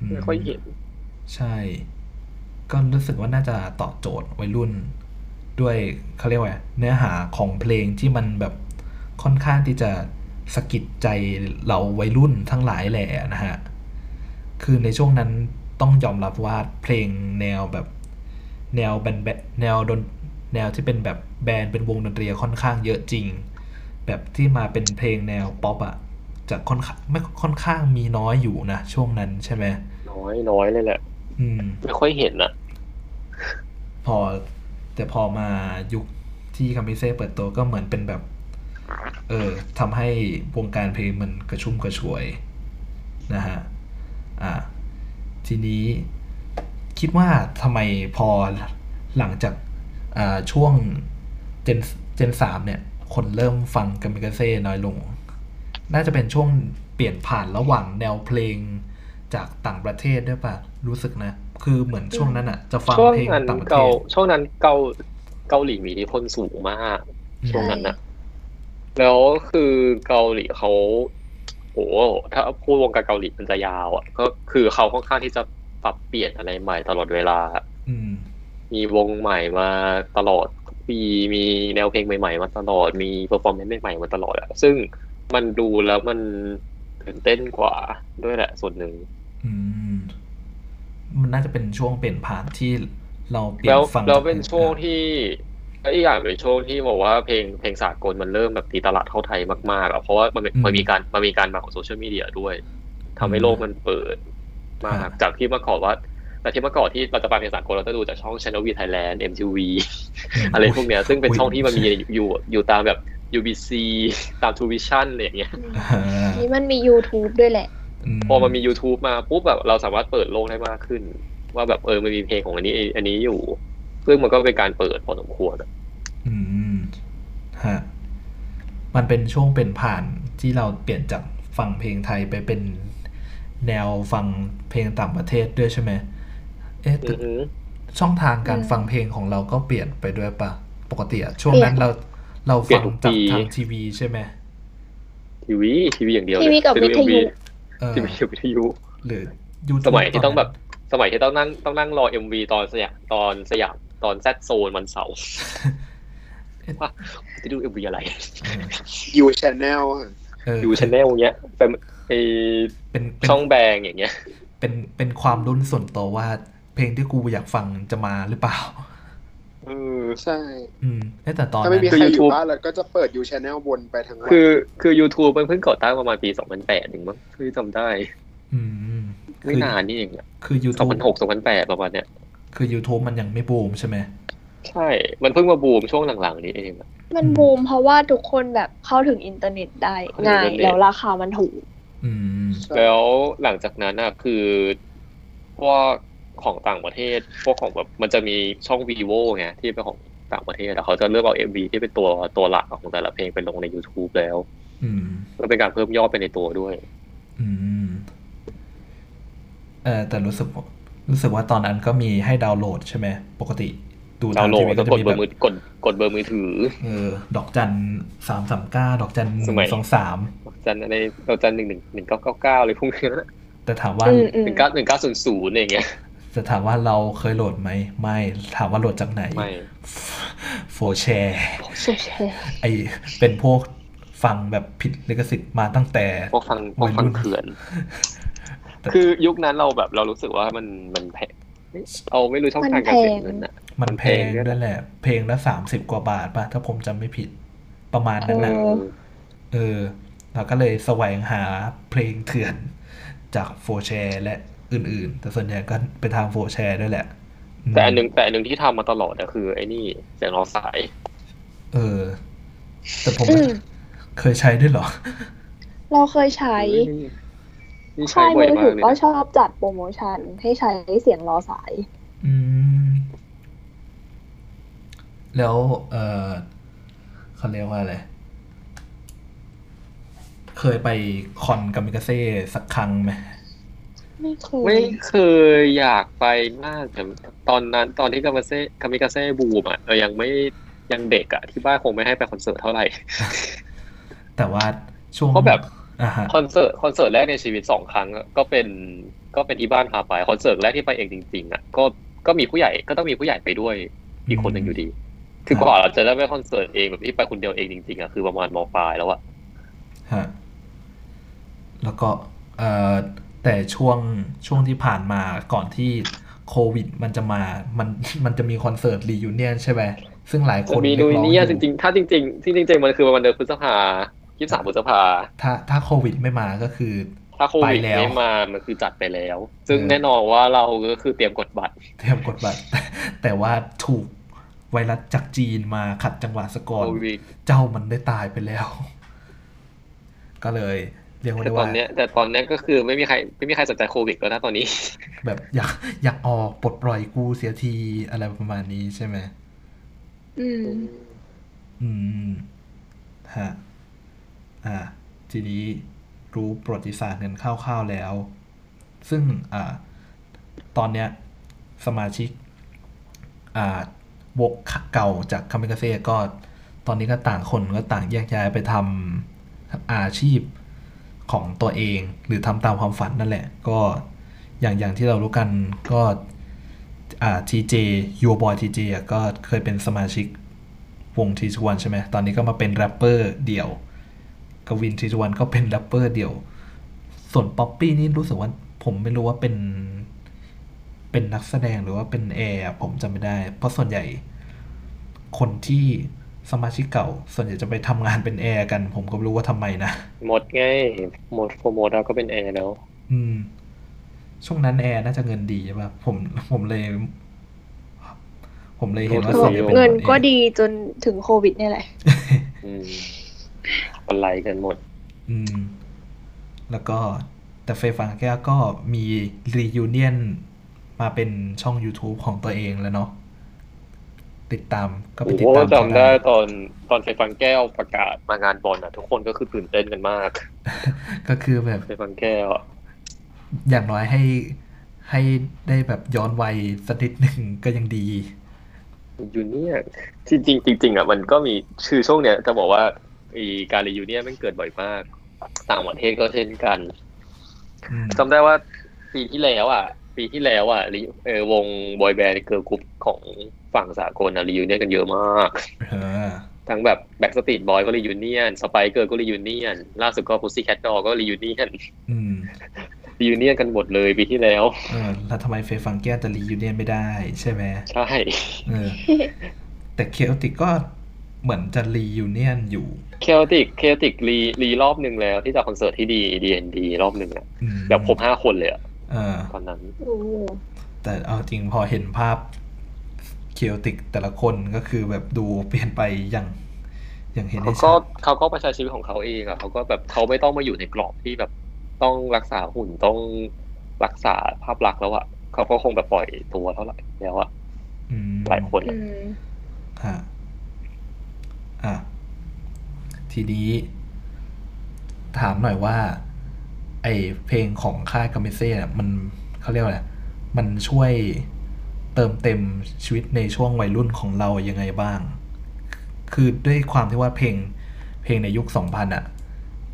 อืไม่ค่อยเห็น ใช่ ก็รู้สึกว่าน่าจะตอบโจทย์วัยรุ่น ด้วยเขาเรียกว่าไงเนื้อหาของเพลงที่มันแบบค่อนข้างที่จะสะกิดใจเราวัยรุ่นทั้งหลายแหละนะฮะ คือในช่วงนั้นต้องยอมรับว่าเพลงแนวแบบแนวแบนแบนแนวดนแนวที่เป็นแบบแบรนด์เป็นวงดนตรีค่อนข้างเยอะจริง แบบที่มาเป็นเพลงแนวป๊อปอะจะค่อนข้างไม่ค่อนข้างมีน้อยอยู่นะช่วงนั้นใช่ไหมน้อยน้อยเลยแหละ อืม ไม่ค่อยเห็นอะ พอ แต่พอมายุคที่คามิเซ่เปิดตัวก็เหมือนเป็นแบบ เออทำให้วงการเพลงมันกระชุ่มกระชวยนะฮะ อ่า ทีนี้คิดว่าทำไมพอหลังจากอ่าช่วงเจนเจนสามเนี่ย คนเริ่มฟังกามิกาเซ่น้อยลง น่าจะเป็นช่วงเปลี่ยนผ่านระหว่างแนวเพลงจากต่างประเทศด้วยป่ะ รู้สึกนะ คือเหมือนช่วงนั้นอะจะฟังช่วงเพลงนั้นต่างประเทเกาศช่วงนั้นเกาเกาหลีมีอิทธิพลสูงมากอืมช่วงนั้นนะแล้วคือเกาหลีเขาโอ้ถ้าพูดวงการเกาหลีมันจะยาวอะก็คือเขาค่อนข้างที่จะปรับเปลี่ยนอะไรใหม่ตลอดเวลา อืมมีวงใหม่มาตลอดทุกปีมีแนวเพลงใหม่ๆมาตลอดมี performance ใหม่ๆมาตลอดอะซึ่งมันดูแล้วมันตื่นเต้นกว่าด้วยแหละส่วนหนึ่งอื มมันน่าจะเป็นช่วงเปลี่ยนผ่านที่เราเปลี่ยนแนวฟังแล้วจากเป็นช่วงที่แล้วอีกอย่างเป็นช่วงที่บอกว่าเพลงเพลงสากลมันเริ่มแบบตีตลาดเข้าไทยมากๆอะเพราะว่ามันมันมีการมันมีการมาของโซเชียลมีเดียด้วยทำให้โลกมันเปิดมากจากที่เมื่อก่อนว่าแต่ที่เมื่อก่อนที่เราจะฟังเพลงสากลเราจะดูจากช่อง Channel V Thailand MTV อะไรพวกเนี้ยซึ่งเป็นช่องที่มันมีอยู่อยู่ตามแบบ UBC ตาม True Vision อะไรอย่างเงี้ยอ่านี่มันมี YouTube ด้วยแหละ พอมันมี YouTube มาปุ๊บแบบเราสามารถเปิดโลกได้มากขึ้น ว่าแบบเออมันมีเพลงของอันนี้ อันนี้อยู่ ซึ่งมันก็เป็นการเปิดพอสมควรอะอืมฮะมันเป็นช่วงเป็นผ่านที่เราเปลี่ยนจากฟังเพลงไทยไปเป็นแนวฟังเพลงต่างประเทศด้วยใช่ไหมเอ๊ะแต่อือหือช่องทางการอืมฟังเพลงของเราก็เปลี่ยนไปด้วยปะปกติอะช่วงนั้นเราเราเปลี่ฟัยงนทุกจากปีทางทีวีใช่ไหมทีวีทีวีอย่างเดียวทีวีกับวิทยุเออ ทีวีกับวิทยุหรือ YouTube สมัยที่ต้องแบบนนั้นสมัยที่ต้องนั่งต้องนั่งรอเอ็มวีตอนสยามตอนสยามตอนแซดโซนวันเสาร์ว่าจะดูเอ็มวีอะไรยูชแนลเออดูชแนลเงี้ยเป็นไอเป็นเป็นช่องแบงอย่างเงี้ย เป็นเป็นความรุ่นส่วนตัวว่าเพลงที่กูอยากฟังจะมาหรือเปล่า เออใช่อืมเอ๊ะแต่ตอนถ้านั้ไม่นมีใครคืออยู่ YouTube บ้านแล้วก็จะเปิดยูชแนลวนไปทั้งวันคือ คือ YouTube มันเพิ่งก่อตั้งประมาณปี 2008เองมั้งที่จำได้ อืมไม่นานนี่เองอะคือ YouTube 2006 2008ประมาณเนี้ยคือ YouTube มันยังไม่บูมใช่ไหมใช่ มันเพิ่งมาบูมช่วงหลังๆ นี้เองอะมันบูมเพราะว่าทุกคนแบบเข้าถึงอินเทอร์เน็ตได้เข้าถึงง่ายอินเทอร์เน็ตแล้วราคามันถูกอืมใช่แล้วหลังจากนั้นอะคือพวก ของต่างประเทศ พวกของแบบมันจะมีช่อง Vevo ไงที่เป็นของต่างประเทศแล้วเขาจะเลือกเอา MV ที่เป็นตัวตัวหลักของแต่ละเพลงไปลงใน YouTube แล้วอืมก็เป็นการเพิ่มยอดไปในตัวด้วยอืมเออแต่รู้สึกรู้สึกว่าตอนนั้นก็มีให้ดาวน์โหลดใช่ไหมปกติ ดูดาทาวงน์โหลทีดวีก็ก็จะกดมีเบแบอร์บมือกดกดเบอร์มือถือ เออ ดอกจันสามสามเก้าดอกจันหสนึ่มัยงสองสามจันอะไรเราจันหนึ่งหนึ่งหนึ่งเก้าเก้าเก้าเลยพวกนี้นะแต่ถามว่าอืมอืหมนึ่งเก้าหนึ่งเก้าศูนย์ศูนย์อย่างเงี้ย จะถามว่าเราเคยโหลดไหม ไม่ ถามว่าโหลดจากไหน ไม่โฟแชร์ใช่ใช่ไอเป็นพวกฟังแบบผิดลิขสิทธิ์มาตั้งแต่พวกฟังพวกฟังเขื่อนแต่คือยุคนั้นเราแบบเรารู้สึกว่ามันมันแพงเอาไม่รู้ช่องทางการเสียเงินอะมันแพงมันแพงด้วยด้วยแหละ เพลงละสามสิบกว่าบาทป่ะ ถ้าผมจำไม่ผิดประมาณนั้นเอนะอเออ เราก็เลยแสวงหาเพลงเถื่อนจากโฟแชร์และ อื่น ๆ แต่ส่วนใหญ่ก็ไปทางโฟแชร์ด้วยแหละมแต่อันหนึ่งแต่อันหนึ่งที่ทำมาตลอดอะคือไอ้นี่เสียงรอสาย เออ แต่ผมอืมเคยใช้ด้วยเหรอ เราเคยใช้นี่ใช้ค่ายบ่มือยอมาถืกอเลยก็นะชอบจัดโปรโมชั่นให้ใช้เสียงรอสาย อืม แล้วเออเขาเรียกว่าอะไร เคยไปคอนกามิกาเซ่สักครั้งไหม ไม่เคยไม่เคยอยากไปมากแต่ตอนนั้นตอนที่กามิเซ่กามิกาเซ่บูมอะเรายังไม่ยังเด็กอะที่บ้านคงไม่ให้ไปคอนเสิร์ตเท่าไหร่ แต่ว่าช่วงเพราะแบบอ่าฮะคอนเสิร์ตคอนเสิร์ตแรกในชีวิตสองครั้งอะก็เป็นก็เป็นที่บ้านพาไปคอนเสิร์ตแรกที่ไปเองจริงๆอะก็ก็มีผู้ใหญ่ก็ต้องมีผู้ใหญ่ไปด้วยอีกคนหนึ่งอยู่ดี คือกว่าเราจะได้ไปคอนเสิร์ตเองแบบที่ไปคนเดียวเองจริงๆอะคือประมาณมปลายแล้วอะฮะแล้วก็เอ่อ แต่ช่วงช่วงที่ผ่านมาก่อนที่โควิดมันจะมา มันมันจะมีคอนเสิร์ตรียูเนียนใช่ไหมซึ่งหลายคจะนมีเรีดูยกร้องเนี่ยอจยู่ริงๆ ถ้าจริงๆที่จริงๆ มันคือวันเดือนพฤษภายี่สามพฤษภาถ้าถ้าโควิดไม่มาก็คือ ถ้าโควิดไปแล้วไม่มามันคือจัดไปแล้ว ซึ่งเออแน่นอนว่าเราก็คือเตรียมกดบัตร เตรียมกดบัตร แต่ว่าถูกไวรัสจากจีนมาขัดจังหวะสกอโคร์วิดเจ้ามันได้ตายไปแล้ว ก็เลย เรียกว่าแต่ได้ตอนว่าเนี้ยแต่ตอนเนี้ยก็คือไม่มีใครไม่มีใครสนใจโควิดแล้วนะตอนนี้ แบบอยากอยากออกปลดปล่อยกูเสียทีอะไรประมาณนี้ใช่ไหมอืม อืมฮะอ่า ทีนี้รู้ประวัติศาสตร์กันคร่าวๆแล้ว ซึ่งอ่า ตอนเนี้ย สมาชิก อ่าวกเก่าจากกามิกาเซ่ก็ ตอนนี้ก็ต่างคนก็ต่างแยกย้ายไปทำอาชีพ ของตัวเอง หรือทำตามความฝันนั่นแหละ ก็อย่างอย่างที่เรารู้กันก็อ่าทีเจ UrboyTJ ก็เคยเป็นสมาชิกวง 3.2.1ใช่ไหมตอนนี้ก็มาเป็นแรปเปอร์เดี่ยวกวิน 3.2.1ก็เป็นแรปเปอร์เดี่ยว ส่วนป๊อปปี้นี่รู้สึกว่าผมไม่รู้ว่าเป็น เป็นนักแสดงหรือว่าเป็นแอร์ผมจำไม่ได้ เพราะส่วนใหญ่คนที่ สมาชิกเก่า ส่วนใหญ่จะไปทำงานเป็นแอร์กัน ผมก็ไม่รู้ว่าทำไมนะ หมดไง หมดโปรโมทแล้วก็เป็นแอร์แล้ว อืม ช่วงนั้นแอร์น่าจะเงินดีใช่ป่ะผมผมเลย ผมเลยเห็นว่าก็ส่วนใหญ่เป็นเงินก็แอร์ดีจนถึงโควิดเนี่ยแหละอืมอะไรกันหมด อืม แล้วก็แต่เฟย์ฟังแก้วก็มีรียูเนียนมาเป็นช่อง YouTube ของตัวเองแล้วเนาะ ติดตามก็ไปโอ้ติดโหตามเขาจำได้ตอนตอนไฟฟังแก้วประกาศมางานบอลอะ ทุกคนก็คือตื่นเต้นกันมาก ก็คือแบบไฟฟังแก้วอะอย่างน้อยให้ให้ได้แบบย้อนวัยสักนิดหนึ่งก็ยังดีreunion จริงๆจริงๆอะมันก็มีชื่อช่วงเนี้ยจะบอกว่าอีการ reunion มันเกิดบ่อยมาก ต่างประเทศก็เช่นกันอืมจำได้ว่าปีที่แล้วอะ ปีที่แล้วอะรีเออวงบอยแบนด์เกิร์ลกรุ๊ปของ ฝั่งสากลอะ reunion กันเยอะมากเออทั้งแบบ Backstreet Boys ก็ reunion Spice Girls ก็ reunion ล่าสุดก็ Pussycat Dolls ก็ reunion อืม reunion กันหมดเลยปีที่แล้วเออแล้วทำไมเฟย์ฟางแก้วจะ reunion ไม่ได้ใช่ไหมใช่เออแต่ K-OTIC ก็เหมือนจะ reunion อยู่ K-OTIC K-OTIC re re รอบหนึ่งแล้วที่จากคอนเสิร์ตที่ดี D&D รอบหนึ่งอะอืมแบบครบห้าคนเลยอะเออตอนนั้นโอ้แต่เอาจริงพอเห็นภาพ K-OTIC แต่ละคนก็คือแบบดูเปลี่ยนไปอย่างอย่างเห็นเขาได้ก็ชัดเขาก็ไปใช้ชีวิตของเขาเองอะเขาก็แบบเขาไม่ต้องมาอยู่ในกรอบที่แบบต้องรักษาหุ่นต้องรักษาภาพลักษณ์แล้วอะเขาก็คงแบบปล่อยตัวเท่าไหร่แล้วอะอืมหลายคนอือะมฮะอะทีนี้ ถามหน่อยว่า ไอเพลงของค่ายกาเมเซ่เนี่ยมันเขาเรียกว่าอะไรมันช่วย เติมเต็มชีวิตในช่วงวัยรุ่นของเรายังไงบ้าง คือด้วยความที่ว่าเพลงเพลงในยุคสองพันอะ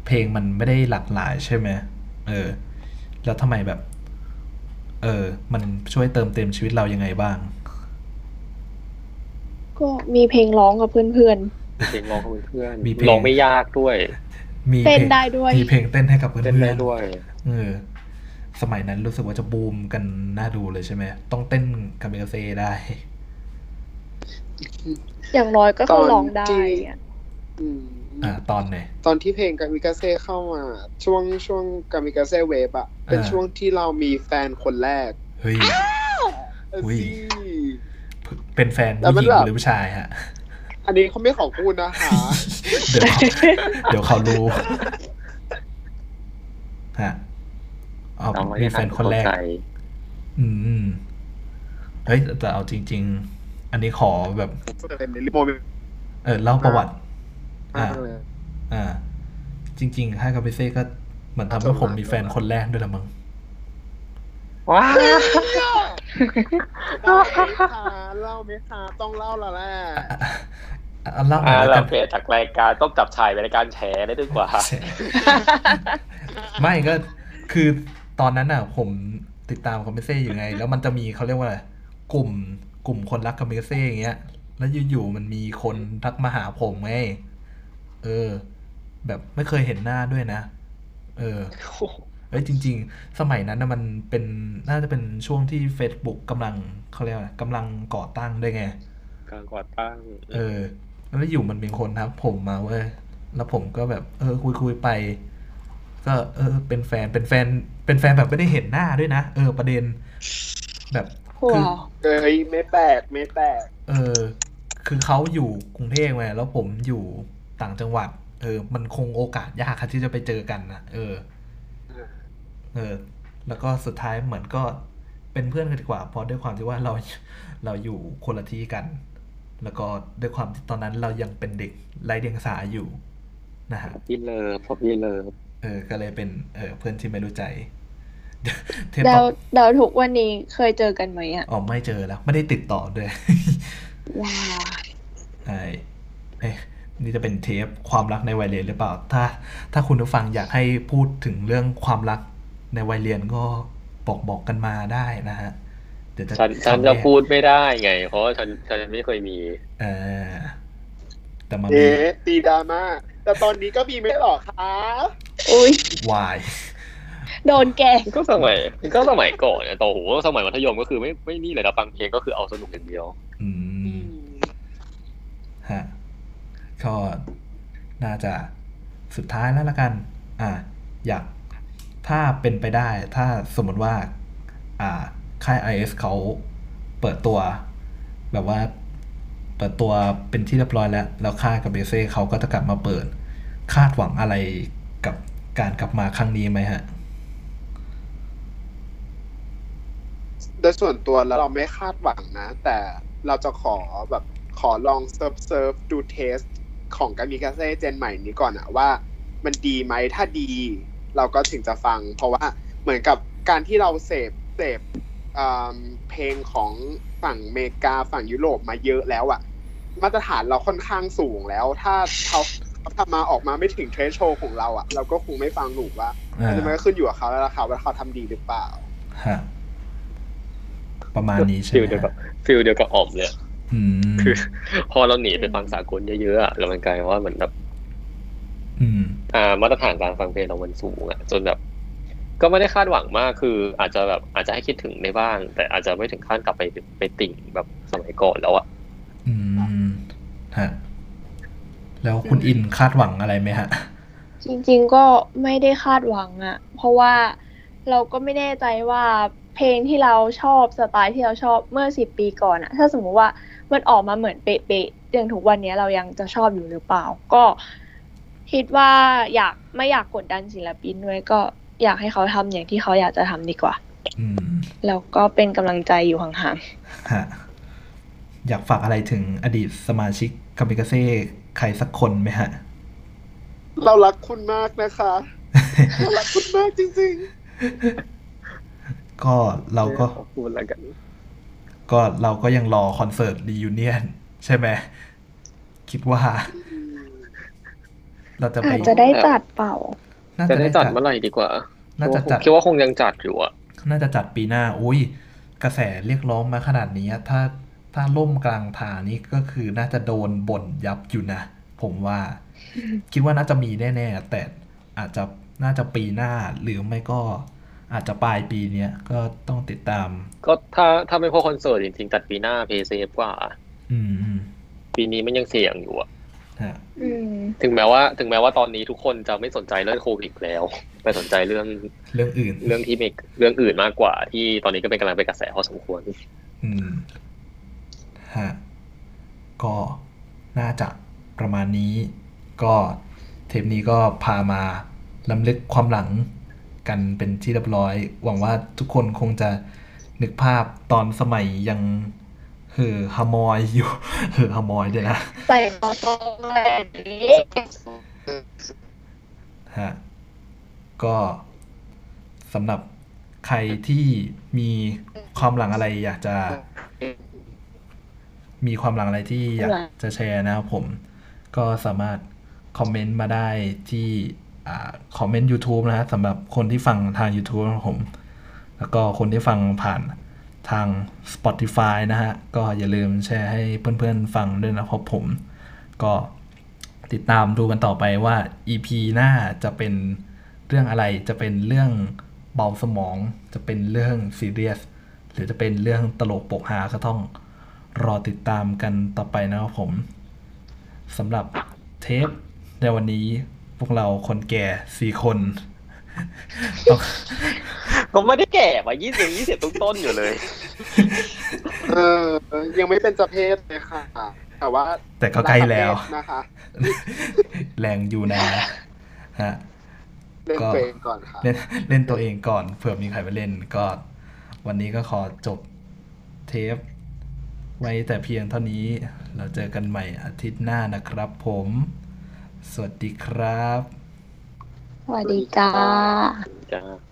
เพลงมันไม่ได้หลากหลายใช่ไหมเออ แล้วทำไมแบบ เออ มันช่วยเติมเต็มชีวิตเรายังไงบ้าง ก็มีเพลงร้องกับเพื่อนเพลงร้องกับเพื่อนมีเพลง ร้องไม่ยากด้วย มีเต้นพลงได้ด้วย มีเพลงเต้นให้กับเพื่อนเต้นได้ด้วย เออ สมัยนั้นรู้สึกว่าจะบูมกันน่าดูเลยใช่ไหม ต้องเต้นคาเมเซ่ได้ๆอย่างน้อยก็คือร้องได้อะอืมอ่าตอนไหนตอนที่เพลงกามิกาเซ่เข้ามาช่วงช่วงกามิกาเซ่เวฟอะเป็นอ่าช่วงที่เรามีแฟนคนแรก เฮ้ยเอออุ้ยสิเป็นแฟนแต่ผู้มันหญิงแบบหรือผู้ชายฮะ อันนี้เขาไม่ขอพูดนะคะเดี๋ยวเขาเดี๋ยวเขารู้ฮะ เอาเอาไว้มีแฟนคนแรกเข้าใจอืมอืมเฮ้ยแต่เอาจริง ๆ อันนี้ขอแบบเต็มในลิโมเมนต์เออเล่าประวัติ อ่ามากเลยอ่า จริงๆค่ายคาเมเซ่ก็เหมือนทำให้ผมมีแฟนคนแรกด้วยละมั้งว้าเล่าไหมคะเล่าไหมคะต้องเล่าและแหละอะอะเล่าหน่อ่าอยแล้วเรากันเปลี่ยนจากรายการต้องจับชายเป็นรายการแฉได้ดีกว่า ไม่ก็คือ ตอนนั้นอะ ผมติดตามกามิกาเซ่อยู่ไง แล้วมันจะมีเขาเรียกว่าอะไรกลุ่มกลุ่มคนรักกามิกาเซ่อย่างเงี้ย แล้วอยู่ๆมันมีคนทักมาหาผมไงเออ แบบไม่เคยเห็นหน้าด้วยนะ เออเอ้ยจริง ๆ สมัยนั้นนะมันเป็นน่าจะเป็นช่วงที่ Facebook กำลังเขาเรียกว่าอะไรกำลังก่อตั้งด้วยไงการก่อตั้ง เออ แล้วอยู่มันมีคนทักผมมาเว้ยแล้วผมก็แบบ เออ คุยคุยไป ก็เออเป็นแฟนเป็นแฟน เป็นแฟนแบบไม่ได้เห็นหน้าด้วยนะ เออ ประเด็นแบบคือว้าวเอ้ยไม่แปลกไม่แปลกเออ คือเขาอยู่กรุงเทพไงแล้วผมอยู่ต่างจังหวัด เออ มันคงโอกาสยากครับที่จะไปเจอกันนะเออ เออ แล้วก็สุดท้ายเหมือนก็เป็นเพื่อนกันดีกว่าเพราะด้วยความที่ว่าเราเราอยู่คนละที่กัน แล้วก็ด้วยความที่ตอนนั้นเรายังเป็นเด็กไร้เดียงสาอยู่นะฮะพี่เลิฟพอพี่เลิฟ เออ ก็เลยเป็นเออเพื่อนที่ไม่รู้ใจเทปแล้ต่วอแล้วทุกวันนี้เคยเจอกันไหมอะอ๋อไม่เจอแล้ว ไม่ได้ติดต่อด้วยว้าวใช่เอ๊ะนี่จะเป็นเทปความรักในวัยเรียนหรือเปล่า ถ้า ถ้าคุณผู้ฟังอยากให้พูดถึงเรื่องความรักในวัยเรียนก็บอกบอกกันมาได้นะฮะเดี๋ยวจะฉันฉันทำจะแยกพูดไม่ได้ไง เพราะว่าฉันฉันไม่เคยมี เออแต่มามีเอ๊ะตีดราม่า แต่ตอนนี้ก็มีไม่หรอคะอุ้ยวายโดนแกล้งก็สมัยก็สมัยก่อนเนี่ยต่อหูสมัยมัธยมก็คือไม่ไม่นี่เลยนะฟังเพลงก็คือเอาสนุกอย่างเดียว อืมฮะก็น่าจะสุดท้ายแล้วละกัน อ่า อยากถ้าเป็นไปได้ ถ้าสมมติว่า อ่า ค่าย RS เขาเปิดตัว แบบว่า เปิดตัวเป็นที่เรียบร้อยแล้ว แล้วค่ายกามิกาเซ่เขาก็จะกลับมาเปิด คาดหวังอะไรกับการกลับมาครั้งนี้ไหมฮะโดยส่วนตัวแล้วเราไม่คาดหวังนะ แต่เราจะขอแบบขอลอง surf surf ดู taste ของกามิกาเซ่ gen ใหม่นี้ก่อนอะว่า มันดีไหมถ้าดีเราก็ถึงจะฟัง เพราะว่าเหมือนกับการที่เราเสพเสพเพลงของฝั่งอเมริกาฝั่งยุโรปมาเยอะแล้วอะ มาตรฐานเราค่อนข้างสูงแล้ว ถ้าเขาเขาทำมาออกมาไม่ถึง threshold ของเราอะเราก็คงไม่ฟังหนูว่าอ่าอันนี้มันก็ขึ้นอยู่กับเขาแล้วล่ะค่ะว่าเขาทำดีหรือเปล่าฮะประมาณนี้ใช่ฟิไหลมเดียวกับฮะ feel เดียวกับอ่อมเลยอืมคือ พอเราหนีไปฟังสากลเยอะๆอะแล้วมันกลายเป็นว่าเหมือนแบบอืมอ่า มาตรฐานการฟังเพลงเรามันสูงอะจนแบบ ก็ไม่ได้คาดหวังมากคือ อาจจะแบบอาจจะให้คิดถึงได้บ้าง แต่อาจจะไม่ถึงขั้นกลับไปไปติ่งแบบสมัยก่อนแล้วอะ อืมฮะแล้วคุณอินคาดหวังอะไรไหมฮะ จริง ๆก็ไม่ได้คาดหวังอะเพราะว่าเราก็ไม่แน่ใจว่าเพลงที่เราชอบสไตล์ที่เราชอบเมื่อสิบปีก่อนอะถ้าสมมุติว่ามันออกมาเหมือนเป๊ะๆอย่างทุกวันนี้เรายังจะชอบอยู่หรือเปล่า ก็คิดว่าอยากไม่อยากกดดันศิลปินด้วยก็อยากให้เขาทำอย่างที่เขาอยากจะทำดีกว่าอืมแล้วก็เป็นกำลังใจอยู่ห่างฮะ อยากฝากอะไรถึงอดีตสมาชิกคามิกาเซ่ใครสักคนไหมฮะ เรารักคุณมากนะคะเรารักคุณมากจริงก็เราก็ขอบคุณแล้วกัน ก็เราก็ยังรอคอนเสิร์ตรียูเนียนใช่ไหม คิดว่า เราจะๆไปอาจจะได้จัดเปล่า น่าจะจะได้ได้จัจัดดเมื่อไหร่ดีกว่า น่าจะจัดคิดว่าคงยังจัดอยู่อะน่าจะจัดปีหน้า อุ้ยกระแสเรียกร้องมาขนาดนี้ถ้า ถ้าล่มกลางทางนี้ก็คือน่าจะโดนบ่นยับอยู่นะ ผมว่า คิดว่าน่าจะมีแน่ๆ แต่อาจจะน่าจะปีหน้าหรือไม่ก็อาจจะปลายปีเนี้ยก็ต้องติดตาม ก็ถ้าถ้าไม่พอคอนเสิร์ตจริงๆจัดปีหน้า play safe กว่าอืมอืม ปีนี้มันยังเสี่ยงอยู่อะฮะอืมถึงแม้ว่า ถึงแม้ว่าตอนนี้ทุกคนจะไม่สนใจเรื่องโควิดแล้วไปสนใจเรื่องเรื่องอื่น เรื่องที่เมกเรื่องอื่นมากกว่า ที่ตอนนี้ก็เป็นกำลังเป็นกระแสพอสมควร อืม ฮะก็น่าจะประมาณนี้ ก็เทปนี้ก็พามาล้ำลึกความหลังกันเป็นที่เรียบร้อย หวังว่าทุกคนคงจะนึกภาพตอนสมัยยังเห่อฮามอยอยู่เห่อฮามอยด้วยนะ ใส่คอซองอะไรอย่างนี้ฮะก็สำหรับใครที่มีความหลังอะไรอยากจะ มีความหลังอะไรที่อยากจะแชร์นะครับผม ก็สามารถคอมเมนต์มาได้ที่อ่าคอมเมนต์ YouTube นะฮะสำหรับคนที่ฟังทาง YouTube ของผม แล้วก็คนที่ฟังผ่านทาง Spotify นะฮะ ก็อย่าลืมแชร์ให้เพื่อนๆฟังด้วยนะครับผม ก็ติดตามดูกันต่อไปว่า EP หน้าจะเป็นเรื่องอะไรจะเป็นเรื่องเบาสมอง จะเป็นเรื่องซีเรียส หรือจะเป็นเรื่องตลกปกฮาก็ต้อง รอติดตามกันต่อไปนะครับผมสำหรับเทปในวันนี้พวกเราคนแก่สี่คนต้องก็ไม่ได้แก่มายี่สิบยี่สิบต้นต้นๆอยู่เลย เออ ยังไม่เป็นจะเพศเลยค่ะ แต่ว่า แต่ก็ใกล้แล้วระดับเพศนะคะ แรงอยู่นะฮะเล่นก็ตัวเองก่อนค่ะเล่นเล่นตัวเองก่อน เผื่อมีใครไปเล่นก็ วันนี้ก็ขอจบเทป ไว้แต่เพียงเท่านี้ เราเจอกันใหม่อาทิตย์หน้านะครับผม สวัสดีครับ สวัสดีจ้า จ้า